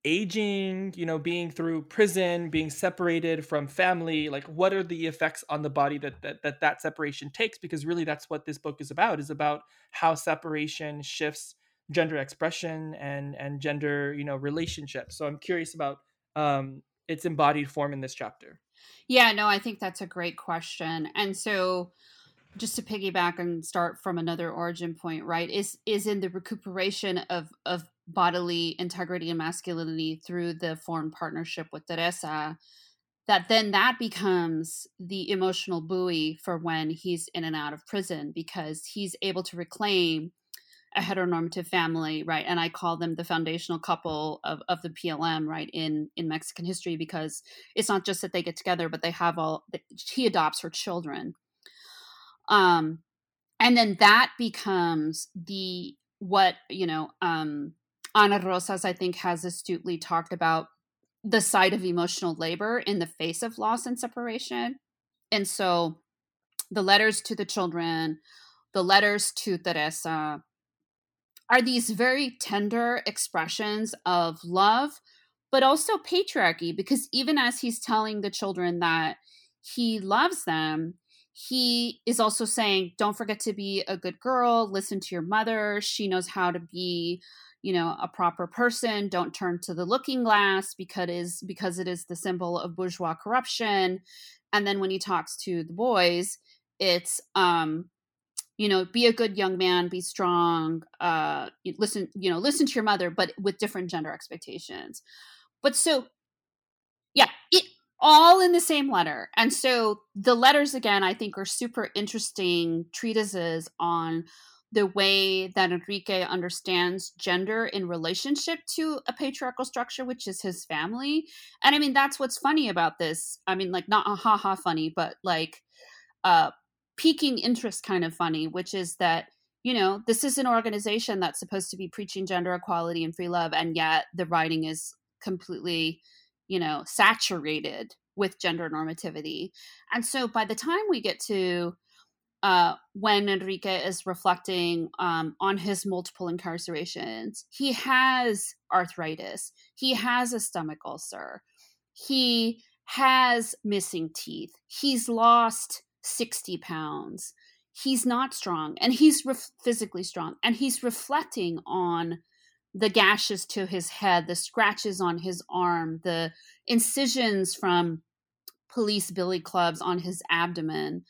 aging? You know, being through prison, being separated from family. Like, what are the effects on the body that that that, that separation takes? Because really, that's what this book is about. Is about how separation shifts gender expression and and gender you know relationships so i'm curious about um its embodied form in this chapter
Yeah, no, I think that's a great question. And so just to piggyback and start from another origin point, right? Is is in the recuperation of of bodily integrity and masculinity through the foreign partnership with Teresa that then that becomes the emotional buoy for when he's in and out of prison because he's able to reclaim a heteronormative family, right? And I call them the foundational couple of, of the PLM, right, in in Mexican history because it's not just that they get together, but they have all. He adopts her children, um, and then that becomes the what you know um ana rosas i think has astutely talked about the side of emotional labor in the face of loss and separation. And so the letters to the children the letters to teresa are these very tender expressions of love but also patriarchy because even as he's telling the children that he loves them he is also saying don't forget to be a good girl. Listen to your mother. She knows how to be you know a proper person don't turn to the looking glass because it is because it is the symbol of bourgeois corruption and then when he talks to the boys it's um you know be a good young man be strong uh listen you know listen to your mother but with different gender expectations but so yeah it all in the same letter. And so the letters, again, I think are super interesting treatises on the way that Enrique understands gender in relationship to a patriarchal structure, which is his family. And I mean, that's what's funny about this. I mean, like, not a ha ha funny, but like uh, piquing interest kind of funny, which is that, you know, this is an organization that's supposed to be preaching gender equality and free love, and yet the writing is completely you know, saturated with gender normativity. And so by the time we get to uh, when Enrique is reflecting um, on his multiple incarcerations, he has arthritis, he has a stomach ulcer, he has missing teeth, he's lost 60 pounds. He's not strong and he's physically strong and he's reflecting on the gashes to his head, the scratches on his arm, the incisions from police billy clubs on his abdomen,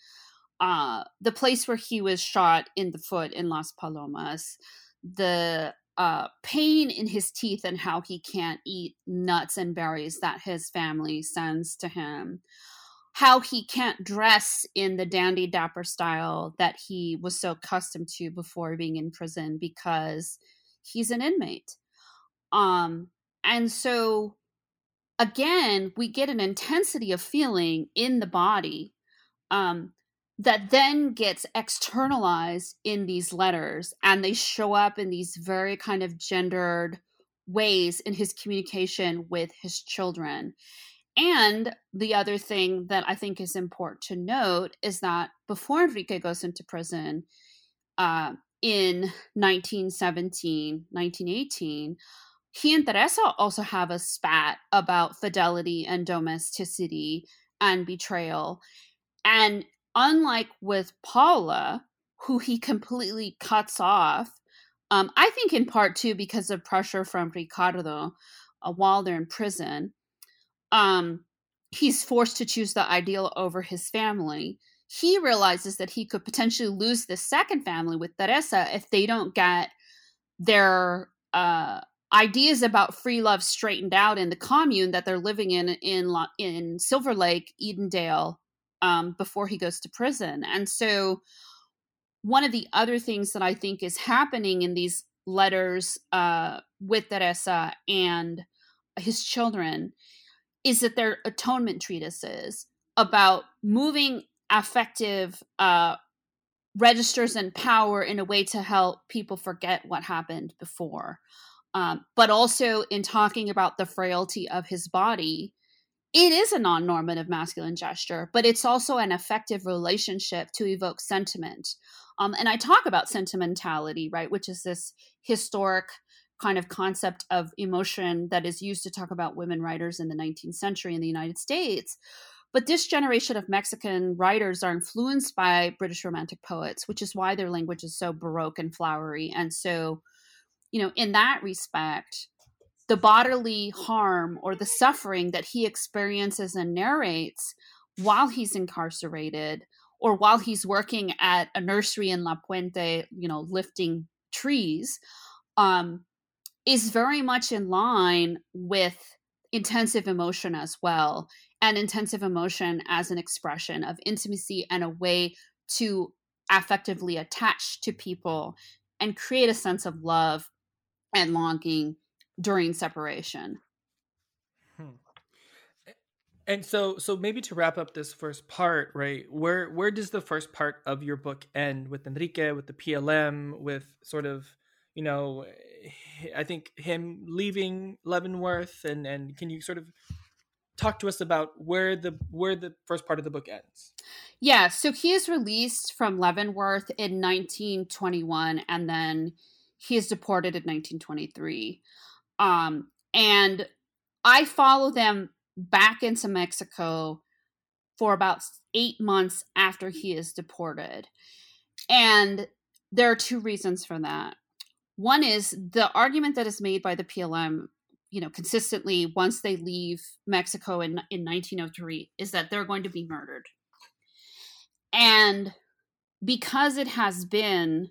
uh, the place where he was shot in the foot in Las Palomas, the uh, pain in his teeth and how he can't eat nuts and berries that his family sends to him, how he can't dress in the dandy dapper style that he was so accustomed to before being in prison because he's an inmate. Um, and so again, we get an intensity of feeling in the body um, that then gets externalized in these letters, and they show up in these very kind of gendered ways in his communication with his children. And the other thing that I think is important to note is that before Enrique goes into prison, uh, in 1917, 1918, he and Teresa also have a spat about fidelity and domesticity and betrayal. And unlike with Paula, who he completely cuts off, um, I think in part too because of pressure from Ricardo uh, while they're in prison, um, he's forced to choose the ideal over his family. He realizes that he could potentially lose the second family with Teresa if they don't get their uh, ideas about free love straightened out in the commune that they're living in in in Silver Lake, Edendale, um, before he goes to prison. And so, one of the other things that I think is happening in these letters uh, with Teresa and his children is that they're atonement treatises about moving affective uh, registers and power in a way to help people forget what happened before. Um, but also in talking about the frailty of his body, it is a non normative masculine gesture, but it's also an effective relationship to evoke sentiment. Um, and I talk about sentimentality, right, which is this historic kind of concept of emotion that is used to talk about women writers in the 19th century in the United States. But this generation of Mexican writers are influenced by British Romantic poets, which is why their language is so baroque and flowery. And so, you know, in that respect, the bodily harm or the suffering that he experiences and narrates while he's incarcerated or while he's working at a nursery in La Puente, you know, lifting trees, um, is very much in line with intensive emotion as well and intensive emotion as an expression of intimacy and a way to affectively attach to people and create a sense of love and longing during separation. Hmm.
And so so maybe to wrap up this first part, right? Where where does the first part of your book end with Enrique, with the PLM, with sort of, you know, I think him leaving Leavenworth, and and can you sort of talk to us about where the where the first part of the book ends?
Yeah, so he is released from Leavenworth in 1921, and then he is deported in 1923. Um, and I follow them back into Mexico for about eight months after he is deported. And there are two reasons for that. One is the argument that is made by the PLM, you know, consistently once they leave Mexico in, in 1903 is that they're going to be murdered. And because it has been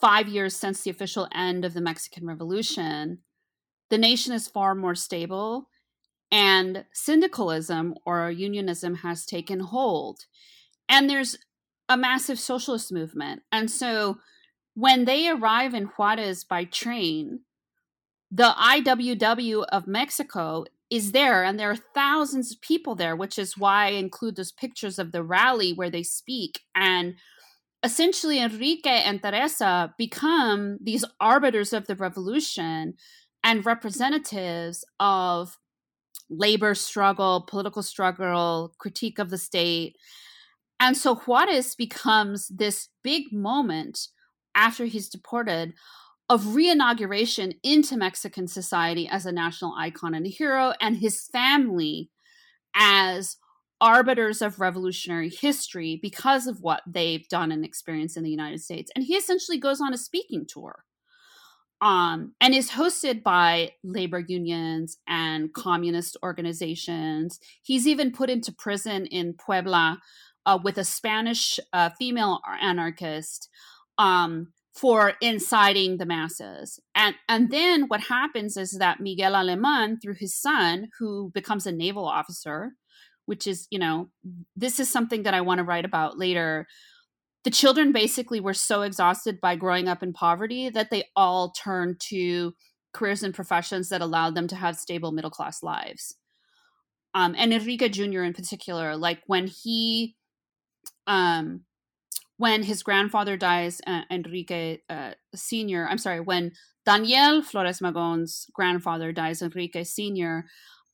five years since the official end of the Mexican Revolution, the nation is far more stable and syndicalism or unionism has taken hold. And there's a massive socialist movement. And so when they arrive in Juarez by train, the IWW of Mexico is there, and there are thousands of people there, which is why I include those pictures of the rally where they speak. And essentially, Enrique and Teresa become these arbiters of the revolution and representatives of labor struggle, political struggle, critique of the state. And so Juarez becomes this big moment after he's deported of reinauguration into Mexican society as a national icon and a hero, and his family as arbiters of revolutionary history because of what they've done and experienced in the United States. And he essentially goes on a speaking tour um, and is hosted by labor unions and communist organizations. He's even put into prison in Puebla uh, with a Spanish uh, female anarchist um, for inciting the masses. And and then what happens is that Miguel Aleman, through his son, who becomes a naval officer, which is you know this is something that I want to write about later the children basically were so exhausted by growing up in poverty that they all turned to careers and professions that allowed them to have stable middle class lives. Um, and Enrique Jr. in particular, like when he, um, when his grandfather dies, uh, Enrique uh, Sr., I'm sorry, when Daniel Flores Magon's grandfather dies, Enrique Sr.,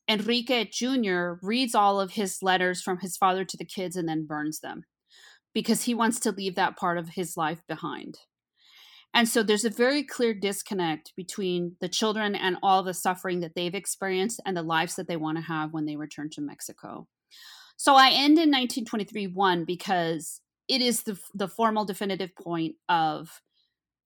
Enrique Jr. reads all of his letters from his father to the kids and then burns them because he wants to leave that part of his life behind. And so there's a very clear disconnect between the children and all the suffering that they've experienced and the lives that they want to have when they return to Mexico. So I end in 1923 one because it is the the formal definitive point of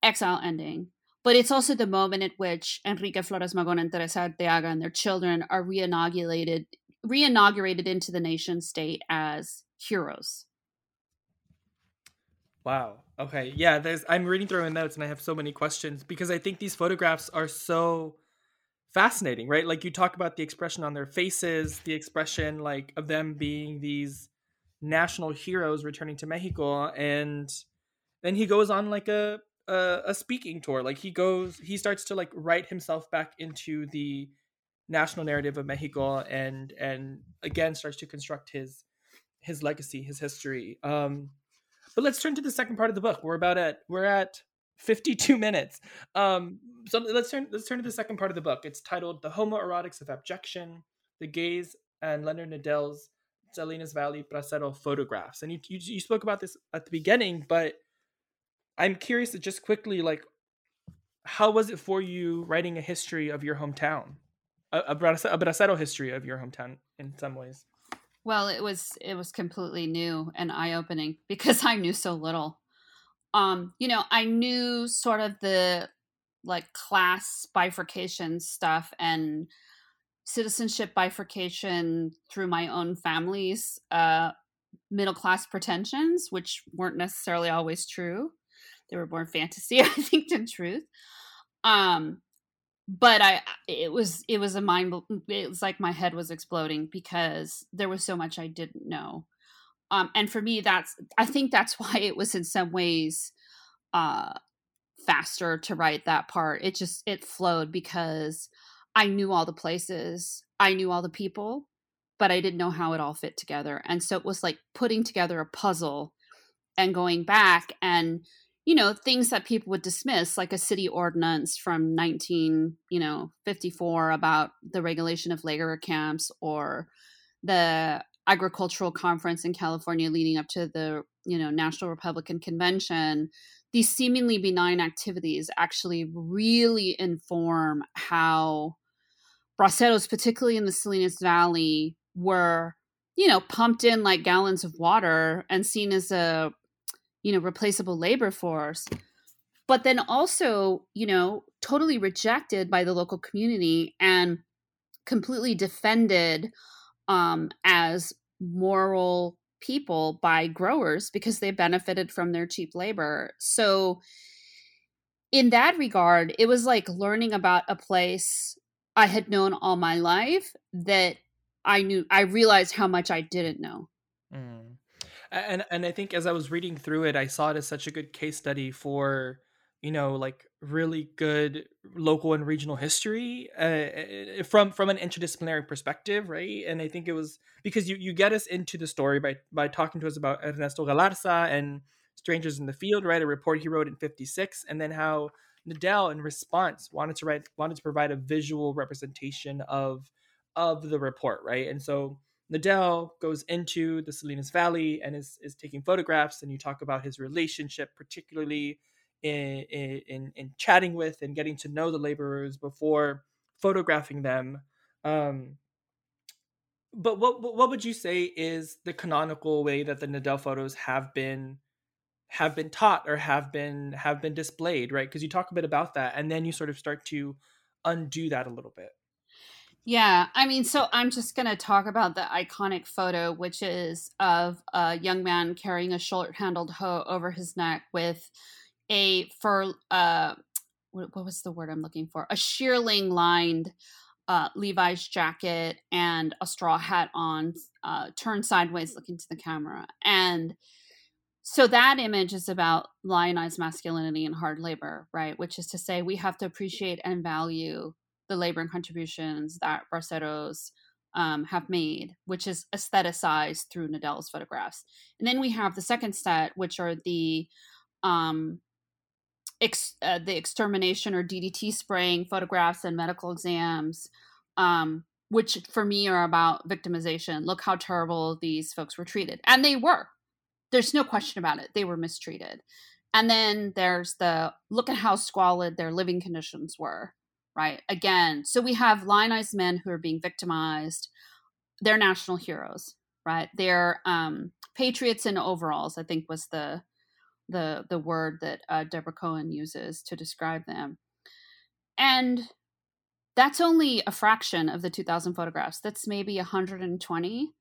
exile ending, but it's also the moment at which Enrique Flores Magón and Teresa Arteaga and their children are reinaugurated reinaugurated into the nation state as heroes
Wow. Okay. Yeah, there's I'm reading through my notes and I have so many questions because I think these photographs are so fascinating, right? Like you talk about the expression on their faces, the expression like of them being these national heroes returning to Mexico and then he goes on like a a, a speaking tour. Like he goes he starts to like write himself back into the national narrative of Mexico and and again starts to construct his his legacy, his history. Um but let's turn to the second part of the book. We're about at we're at 52 minutes. Um, so let's turn let's turn to the second part of the book. It's titled "The Homoerotics of Abjection: The Gaze and Leonard Nadel's Salinas Valley Bracero Photographs." And you, you you spoke about this at the beginning, but I'm curious to just quickly like, how was it for you writing a history of your hometown, a, a, a bracero history of your hometown in some ways?
Well, it was it was completely new and eye-opening because I knew so little. Um, you know, I knew sort of the like class bifurcation stuff and citizenship bifurcation through my own family's uh middle class pretensions, which weren't necessarily always true. They were more fantasy, I think, than truth. Um, but I it was it was a mind it was like my head was exploding because there was so much I didn't know. Um and for me that's I think that's why it was in some ways uh faster to write that part. It just it flowed because I knew all the places, I knew all the people, but I didn't know how it all fit together. And so it was like putting together a puzzle and going back and you know things that people would dismiss like a city ordinance from 19 you know 54 about the regulation of labor camps or the agricultural conference in california leading up to the you know national republican convention these seemingly benign activities actually really inform how braceros particularly in the salinas valley were you know pumped in like gallons of water and seen as a you know replaceable labor force but then also you know totally rejected by the local community and completely defended um, as moral people by growers because they benefited from their cheap labor. So in that regard it was like learning about a place i had known all my life that i knew i realized how much i didn't know
and and I think as I was reading through it, I saw it as such a good case study for you know like really good local and regional history uh, from from an interdisciplinary perspective, right? And I think it was because you you get us into the story by by talking to us about Ernesto Galarza and Strangers in the Field, right? A report he wrote in '56, and then how Nadel, in response, wanted to write wanted to provide a visual representation of of the report, right? And so Nadel goes into the Salinas Valley and is, is taking photographs, and you talk about his relationship, particularly in, in, in chatting with and getting to know the laborers before photographing them. Um, but what what would you say is the canonical way that the Nadel photos have been have been taught or have been have been displayed, right? Because you talk a bit about that, and then you sort of start to undo that a little bit.
Yeah, I mean, so I'm just going to talk about the iconic photo, which is of a young man carrying a short handled hoe over his neck with a fur, uh, what, what was the word I'm looking for? A shearling lined uh, Levi's jacket and a straw hat on, uh, turned sideways looking to the camera. And so that image is about lionized masculinity and hard labor, right? Which is to say, we have to appreciate and value the labor and contributions that braceros um, have made, which is aestheticized through Nadel's photographs. And then we have the second set, which are the um, ex- uh, the extermination or DDT spraying photographs and medical exams, um, which for me are about victimization. Look how terrible these folks were treated, and they were. There's no question about it. They were mistreated. And then there's the look at how squalid their living conditions were right? Again, so we have lionized men who are being victimized. They're national heroes, right? They're um, patriots in overalls. I think was the the the word that uh, Deborah Cohen uses to describe them, and that's only a fraction of the 2,000 photographs. That's maybe 120.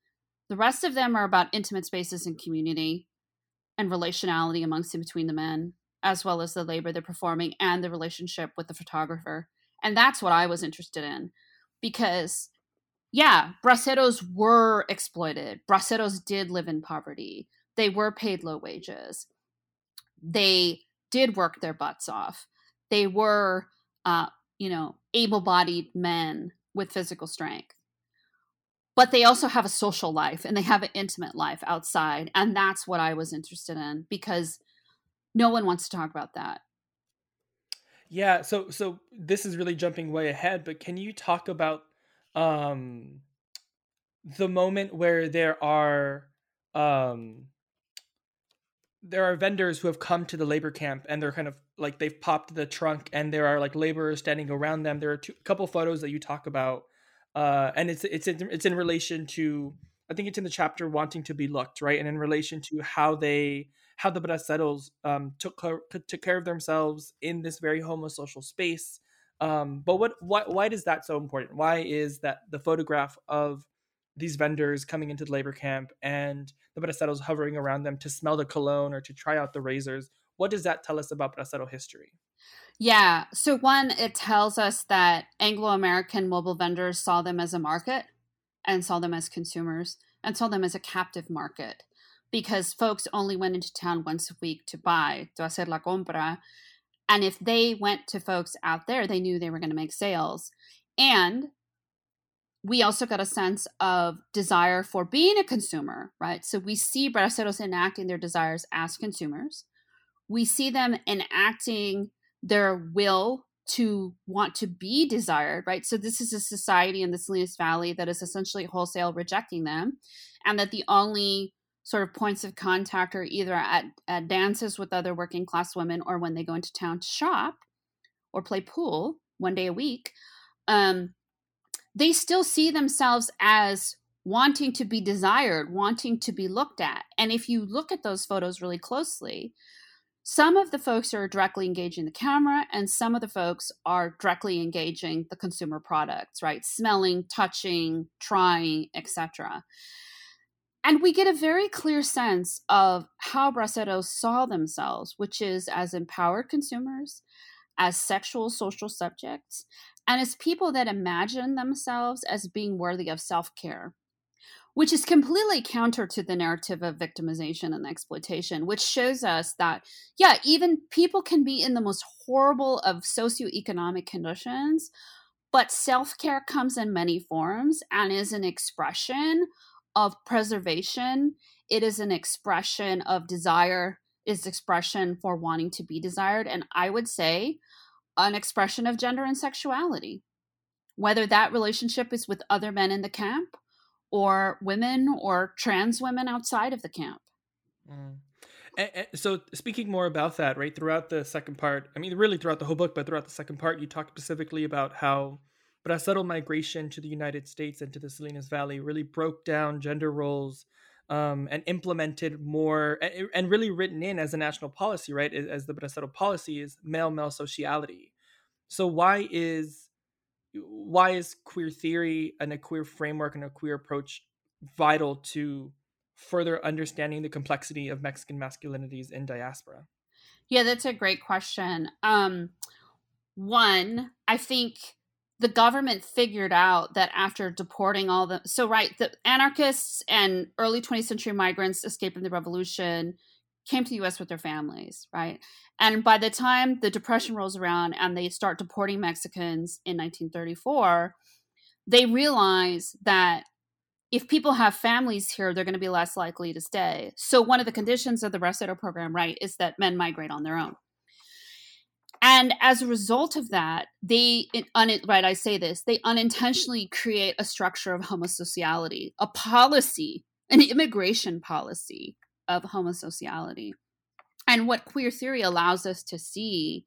The rest of them are about intimate spaces and community and relationality amongst and between the men, as well as the labor they're performing and the relationship with the photographer. And that's what I was interested in because, yeah, braceros were exploited. Braceros did live in poverty. They were paid low wages. They did work their butts off. They were, uh, you know, able bodied men with physical strength. But they also have a social life and they have an intimate life outside. And that's what I was interested in because no one wants to talk about that.
Yeah, so so this is really jumping way ahead, but can you talk about um the moment where there are um there are vendors who have come to the labor camp and they're kind of like they've popped the trunk and there are like laborers standing around them. There are a couple photos that you talk about, uh, and it's it's in, it's in relation to I think it's in the chapter wanting to be looked right, and in relation to how they how the braceros um, took care, took care of themselves in this very homosocial space. Um, but what why why is that so important? Why is that the photograph of these vendors coming into the labor camp and the braceros hovering around them to smell the cologne or to try out the razors? What does that tell us about bracero history?
Yeah. So, one, it tells us that Anglo American mobile vendors saw them as a market and saw them as consumers and saw them as a captive market because folks only went into town once a week to buy, to hacer la compra. And if they went to folks out there, they knew they were going to make sales. And we also got a sense of desire for being a consumer, right? So we see braceros enacting their desires as consumers. we see them enacting their will to want to be desired, right? So this is a society in the Salinas Valley that is essentially wholesale rejecting them, and that the only sort of points of contact are either at, at dances with other working class women or when they go into town to shop or play pool one day a week. Um, they still see themselves as wanting to be desired, wanting to be looked at. And if you look at those photos really closely, some of the folks are directly engaging the camera and some of the folks are directly engaging the consumer products right smelling touching trying etc and we get a very clear sense of how braceros saw themselves which is as empowered consumers as sexual social subjects and as people that imagine themselves as being worthy of self-care which is completely counter to the narrative of victimization and exploitation, which shows us that, yeah, even people can be in the most horrible of socioeconomic conditions, but self care comes in many forms and is an expression of preservation. It is an expression of desire, is expression for wanting to be desired. And I would say an expression of gender and sexuality. Whether that relationship is with other men in the camp or women or trans women outside of the camp.
Mm. And, and so, speaking more about that, right throughout the second part, I mean, really throughout the whole book, but throughout the second part, you talk specifically about how Bracero migration to the United States and to the Salinas Valley really broke down gender roles um, and implemented more and, and, really written in as a national policy, right? As the Bracero policy is male male sociality. So, why is why is queer theory and a queer framework and a queer approach vital to further understanding the complexity of Mexican masculinities in diaspora?
Yeah, that's a great question. Um, one, I think the government figured out that after deporting all the so right the anarchists and early 20th century migrants escaping the revolution came to the US with their families, right? And by the time the Depression rolls around and they start deporting Mexicans in 1934, they realize that if people have families here, they're going to be less likely to stay. So, one of the conditions of the Bracero program, right, is that men migrate on their own. And as a result of that, they, un, right, I say this, they unintentionally create a structure of homosociality, a policy, an immigration policy of homosociality. And what queer theory allows us to see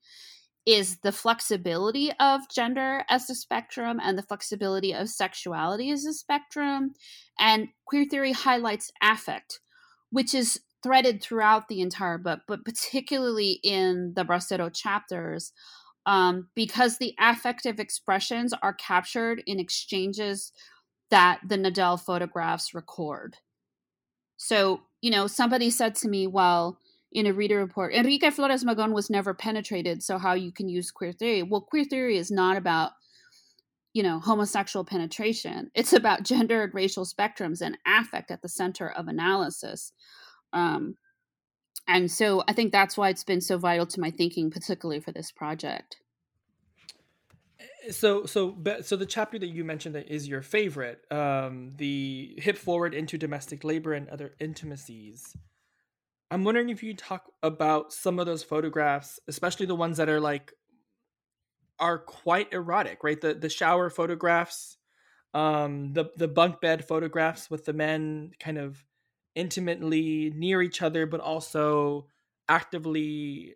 is the flexibility of gender as a spectrum and the flexibility of sexuality as a spectrum. And queer theory highlights affect, which is threaded throughout the entire book, but particularly in the Bracero chapters, um, because the affective expressions are captured in exchanges that the Nadel photographs record. So, you know, somebody said to me, well, in a reader report, Enrique Flores Magón was never penetrated, so how you can use queer theory? Well, queer theory is not about, you know, homosexual penetration. It's about gender and racial spectrums and affect at the center of analysis. Um, and so I think that's why it's been so vital to my thinking, particularly for this project.
So so so the chapter that you mentioned that is your favorite um the hip forward into domestic labor and other intimacies. I'm wondering if you talk about some of those photographs especially the ones that are like are quite erotic right? The the shower photographs um the the bunk bed photographs with the men kind of intimately near each other but also actively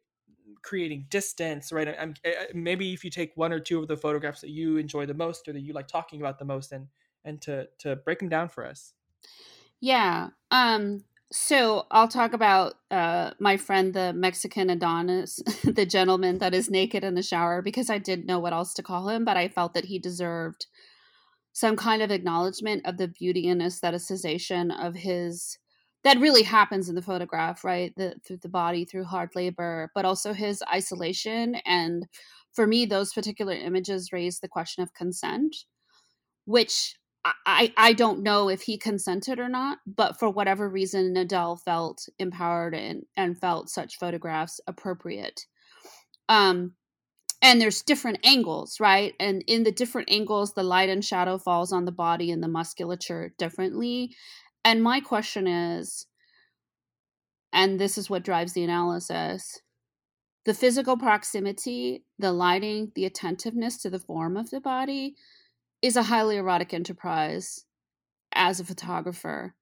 creating distance, right? I'm, eh, eh, maybe if you take one or two of the photographs that you enjoy the most or that you like talking about the most, and and to to break them down for us.
Yeah. Um. So I'll talk about uh, my friend, the Mexican Adonis, the gentleman that is naked in the shower, because I didn't know what else to call him, but I felt that he deserved some kind of acknowledgement of the beauty and aestheticization of his that really happens in the photograph, right? The, through the body, through hard labor, but also his isolation. And for me, those particular images raise the question of consent, which I, I don't know if he consented or not, but for whatever reason, Nadel felt empowered and, and felt such photographs appropriate. Um, and there's different angles, right? And in the different angles, the light and shadow falls on the body and the musculature differently. And my question is, and this is what drives the analysis the physical proximity, the lighting, the attentiveness to the form of the body is a highly erotic enterprise as a photographer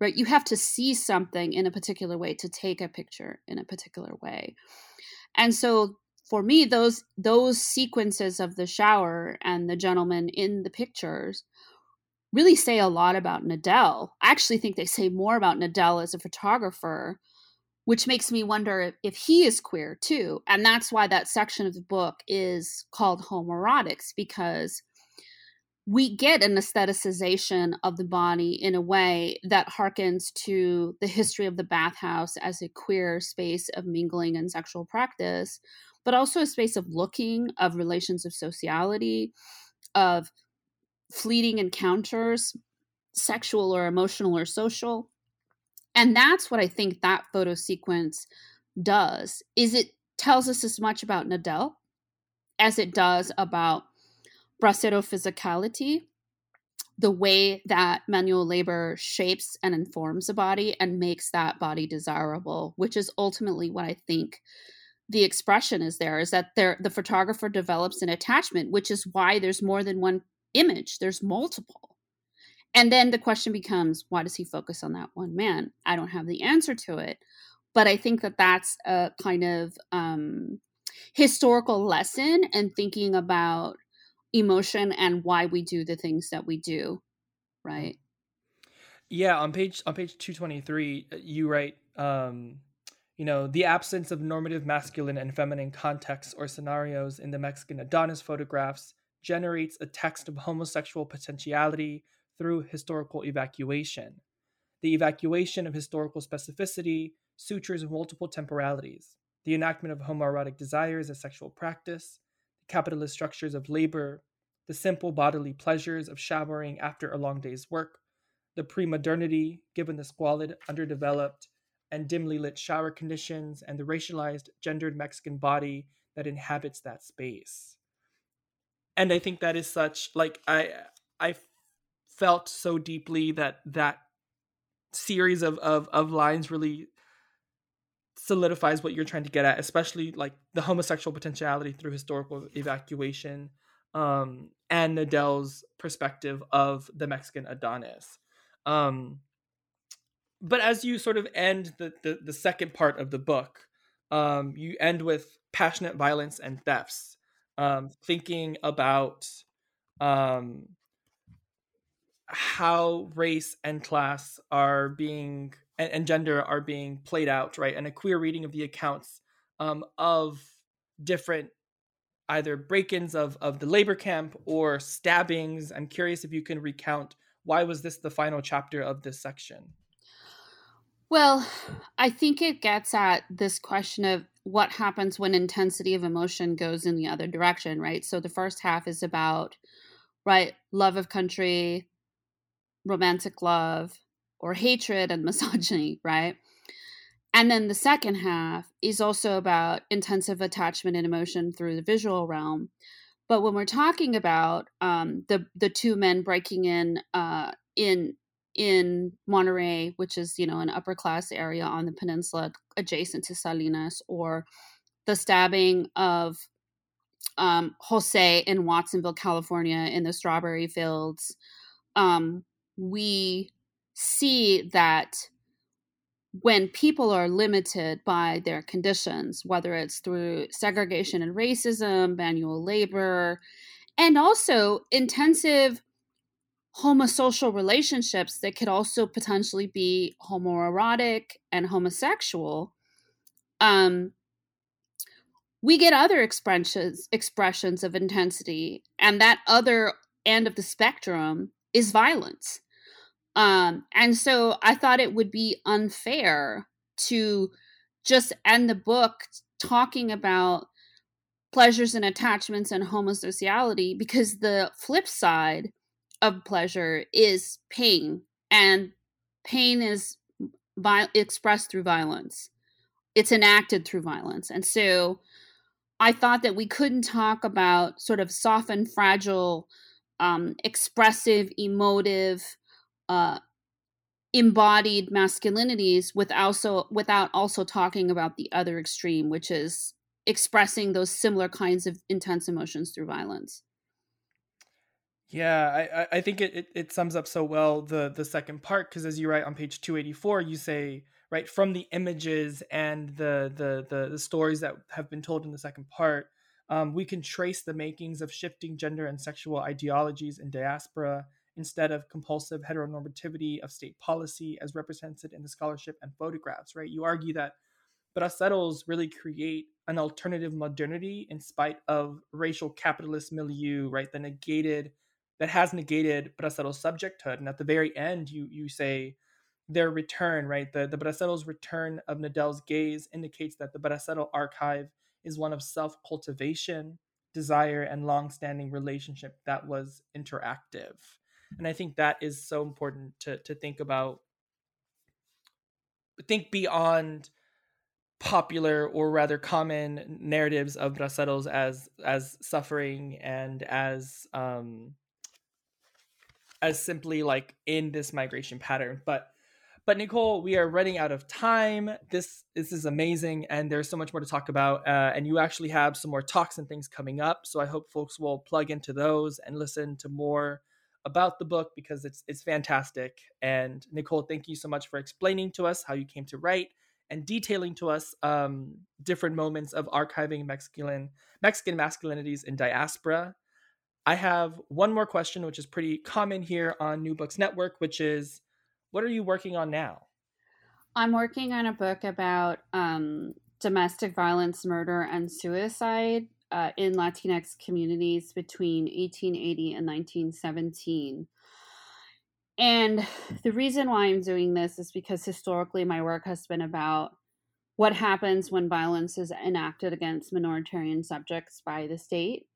right? You have to see something in a particular way to take a picture in a particular way. And so for me those those sequences of the shower and the gentleman in the pictures really say a lot about Nadel. I actually think they say more about Nadel as a photographer, which makes me wonder if, if, he is queer too. And that's why that section of the book is called homoerotics, because we get an aestheticization of the body in a way that harkens to the history of the bathhouse as a queer space of mingling and sexual practice, but also a space of looking, of relations of sociality, of fleeting encounters, sexual or emotional or social. And that's what I think that photo sequence does is it tells us as much about Nadel as it does about bracero physicality, the way that manual labor shapes and informs a body and makes that body desirable, which is ultimately what I think the expression is there is that there the photographer develops an attachment, which is why there's more than one image, there's multiple. And then the question becomes, why does he focus on that one man? I don't have the answer to it, but I think that that's a kind of um, historical lesson and thinking about emotion and why we do the things that we do right
yeah on page on page 223 uh, you write um you know the absence of normative masculine and feminine contexts or scenarios in the mexican adonis photographs generates a text of homosexual potentiality through historical evacuation the evacuation of historical specificity sutures multiple temporalities the enactment of homoerotic desires as sexual practice capitalist structures of labor, the simple bodily pleasures of showering after a long day's work, the pre modernity given the squalid, underdeveloped, and dimly lit shower conditions, and the racialized, gendered Mexican body that inhabits that space. And I think that is such like I I felt so deeply that that series of of, of lines really solidifies what you're trying to get at, especially like the homosexual potentiality through historical evacuation, um, and Nadel's perspective of the Mexican Adonis. Um, but as you sort of end the, the, the second part of the book, um, you end with passionate violence and thefts, um, thinking about um, how race and class are being and, and, gender are being played out, right? And a queer reading of the accounts um, of different either break-ins of of the labor camp or stabbings. I'm curious if you can recount why was this the final chapter of this section?
Well, I think it gets at this question of what happens when intensity of emotion goes in the other direction, right? So the first half is about right love of country, romantic love or hatred and misogyny, right? And then the second half is also about intensive attachment and emotion through the visual realm. But when we're talking about um, the the two men breaking in uh, in in Monterey, which is you know an upper class area on the peninsula adjacent to Salinas, or the stabbing of um, Jose in Watsonville, California, in the strawberry fields, um, we see that when people are limited by their conditions, whether it's through segregation and racism, manual labor, and also intensive homosocial relationships that could also potentially be homoerotic and homosexual, um, we get other expressions expressions of intensity, and that other end of the spectrum is violence. Um, and so I thought it would be unfair to just end the book talking about pleasures and attachments and homosociality because the flip side of pleasure is pain and pain is vi- expressed through violence it's enacted through violence and so i thought that we couldn't talk about sort of soft and fragile um, expressive emotive uh, embodied masculinities with also without also talking about the other extreme which is expressing those similar kinds of intense emotions through violence.
Yeah, I, I think it, it, it sums up so well the the second part because as you write on page 284, you say right from the images and the the the, the stories that have been told in the second part, um, we can trace the makings of shifting gender and sexual ideologies in diaspora instead of compulsive heteronormativity of state policy as represented in the scholarship and photographs. Right, you argue that braceros really create an alternative modernity in spite of racial capitalist milieu, right? The negated that has negated bracero's subjecthood. And at the very end, you you say their return, right? The the bracero's return of Nadel's gaze indicates that the bracero archive is one of self-cultivation, desire, and long-standing relationship that was interactive. And I think that is so important to to think about. Think beyond popular or rather common narratives of braceros as as suffering and as um as simply like in this migration pattern but but nicole we are running out of time this this is amazing and there's so much more to talk about uh, and you actually have some more talks and things coming up so i hope folks will plug into those and listen to more about the book because it's it's fantastic and nicole thank you so much for explaining to us how you came to write and detailing to us um, different moments of archiving Mexican Mexican masculinities in diaspora. I have one more question, which is pretty common here on New Books Network, which is, what are you working on now?
I'm working on a book about um, domestic violence, murder, and suicide uh, in Latinx communities between 1880 and 1917. And the reason why I'm doing this is because historically my work has been about what happens when violence is enacted against minoritarian subjects by the state.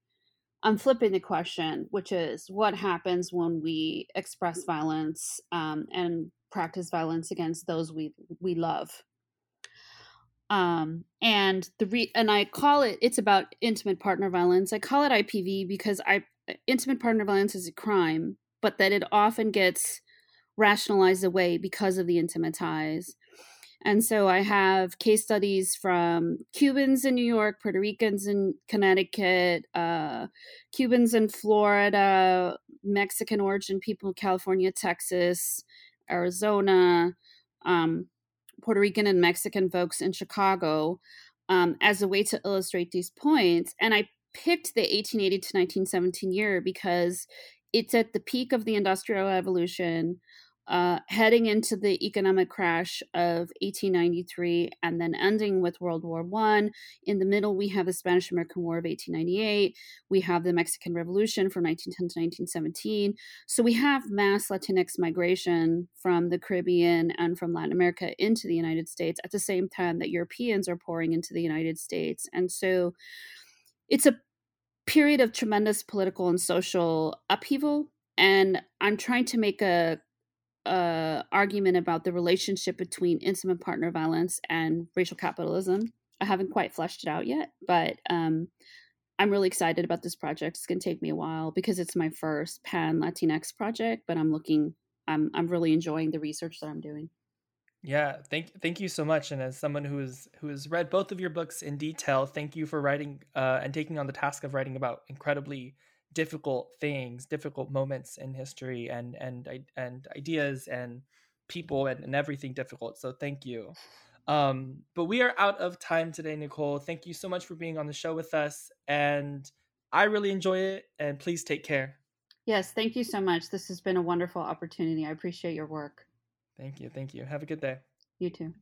I'm flipping the question, which is what happens when we express violence um, and practice violence against those we we love. Um, and the re- and I call it it's about intimate partner violence. I call it IPV because I intimate partner violence is a crime, but that it often gets rationalized away because of the intimate ties. And so I have case studies from Cubans in New York, Puerto Ricans in Connecticut, uh, Cubans in Florida, Mexican origin people, in California, Texas, Arizona, um, Puerto Rican and Mexican folks in Chicago um, as a way to illustrate these points. And I picked the 1880 to 1917 year because it's at the peak of the industrial revolution uh, heading into the economic crash of 1893 and then ending with world war one. In the middle we have the spanish american war of 1898 we have the mexican revolution from 1910 to 1917 so we have mass latinx migration from the caribbean and from latin america into the united states at the same time that europeans are pouring into the united states. And so it's a period of tremendous political and social upheaval. And i'm trying to make a, a, argument about the relationship between intimate partner violence and racial capitalism i haven't quite fleshed it out yet but um, i'm really excited about this project it's going to take me a while because it's my first pan latinx project but i'm looking i'm, I'm really enjoying the research that i'm doing
yeah, thank thank you so much. And as someone who is who has read both of your books in detail, thank you for writing uh, and taking on the task of writing about incredibly difficult things, difficult moments in history, and and and ideas and people and, and everything difficult. So thank you. Um, but we are out of time today, Nicole. Thank you so much for being on the show with us, and I really enjoy it. And please take care.
Yes, thank you so much. This has been a wonderful opportunity. I appreciate your work.
Thank you. Thank you. Have a good day.
You too.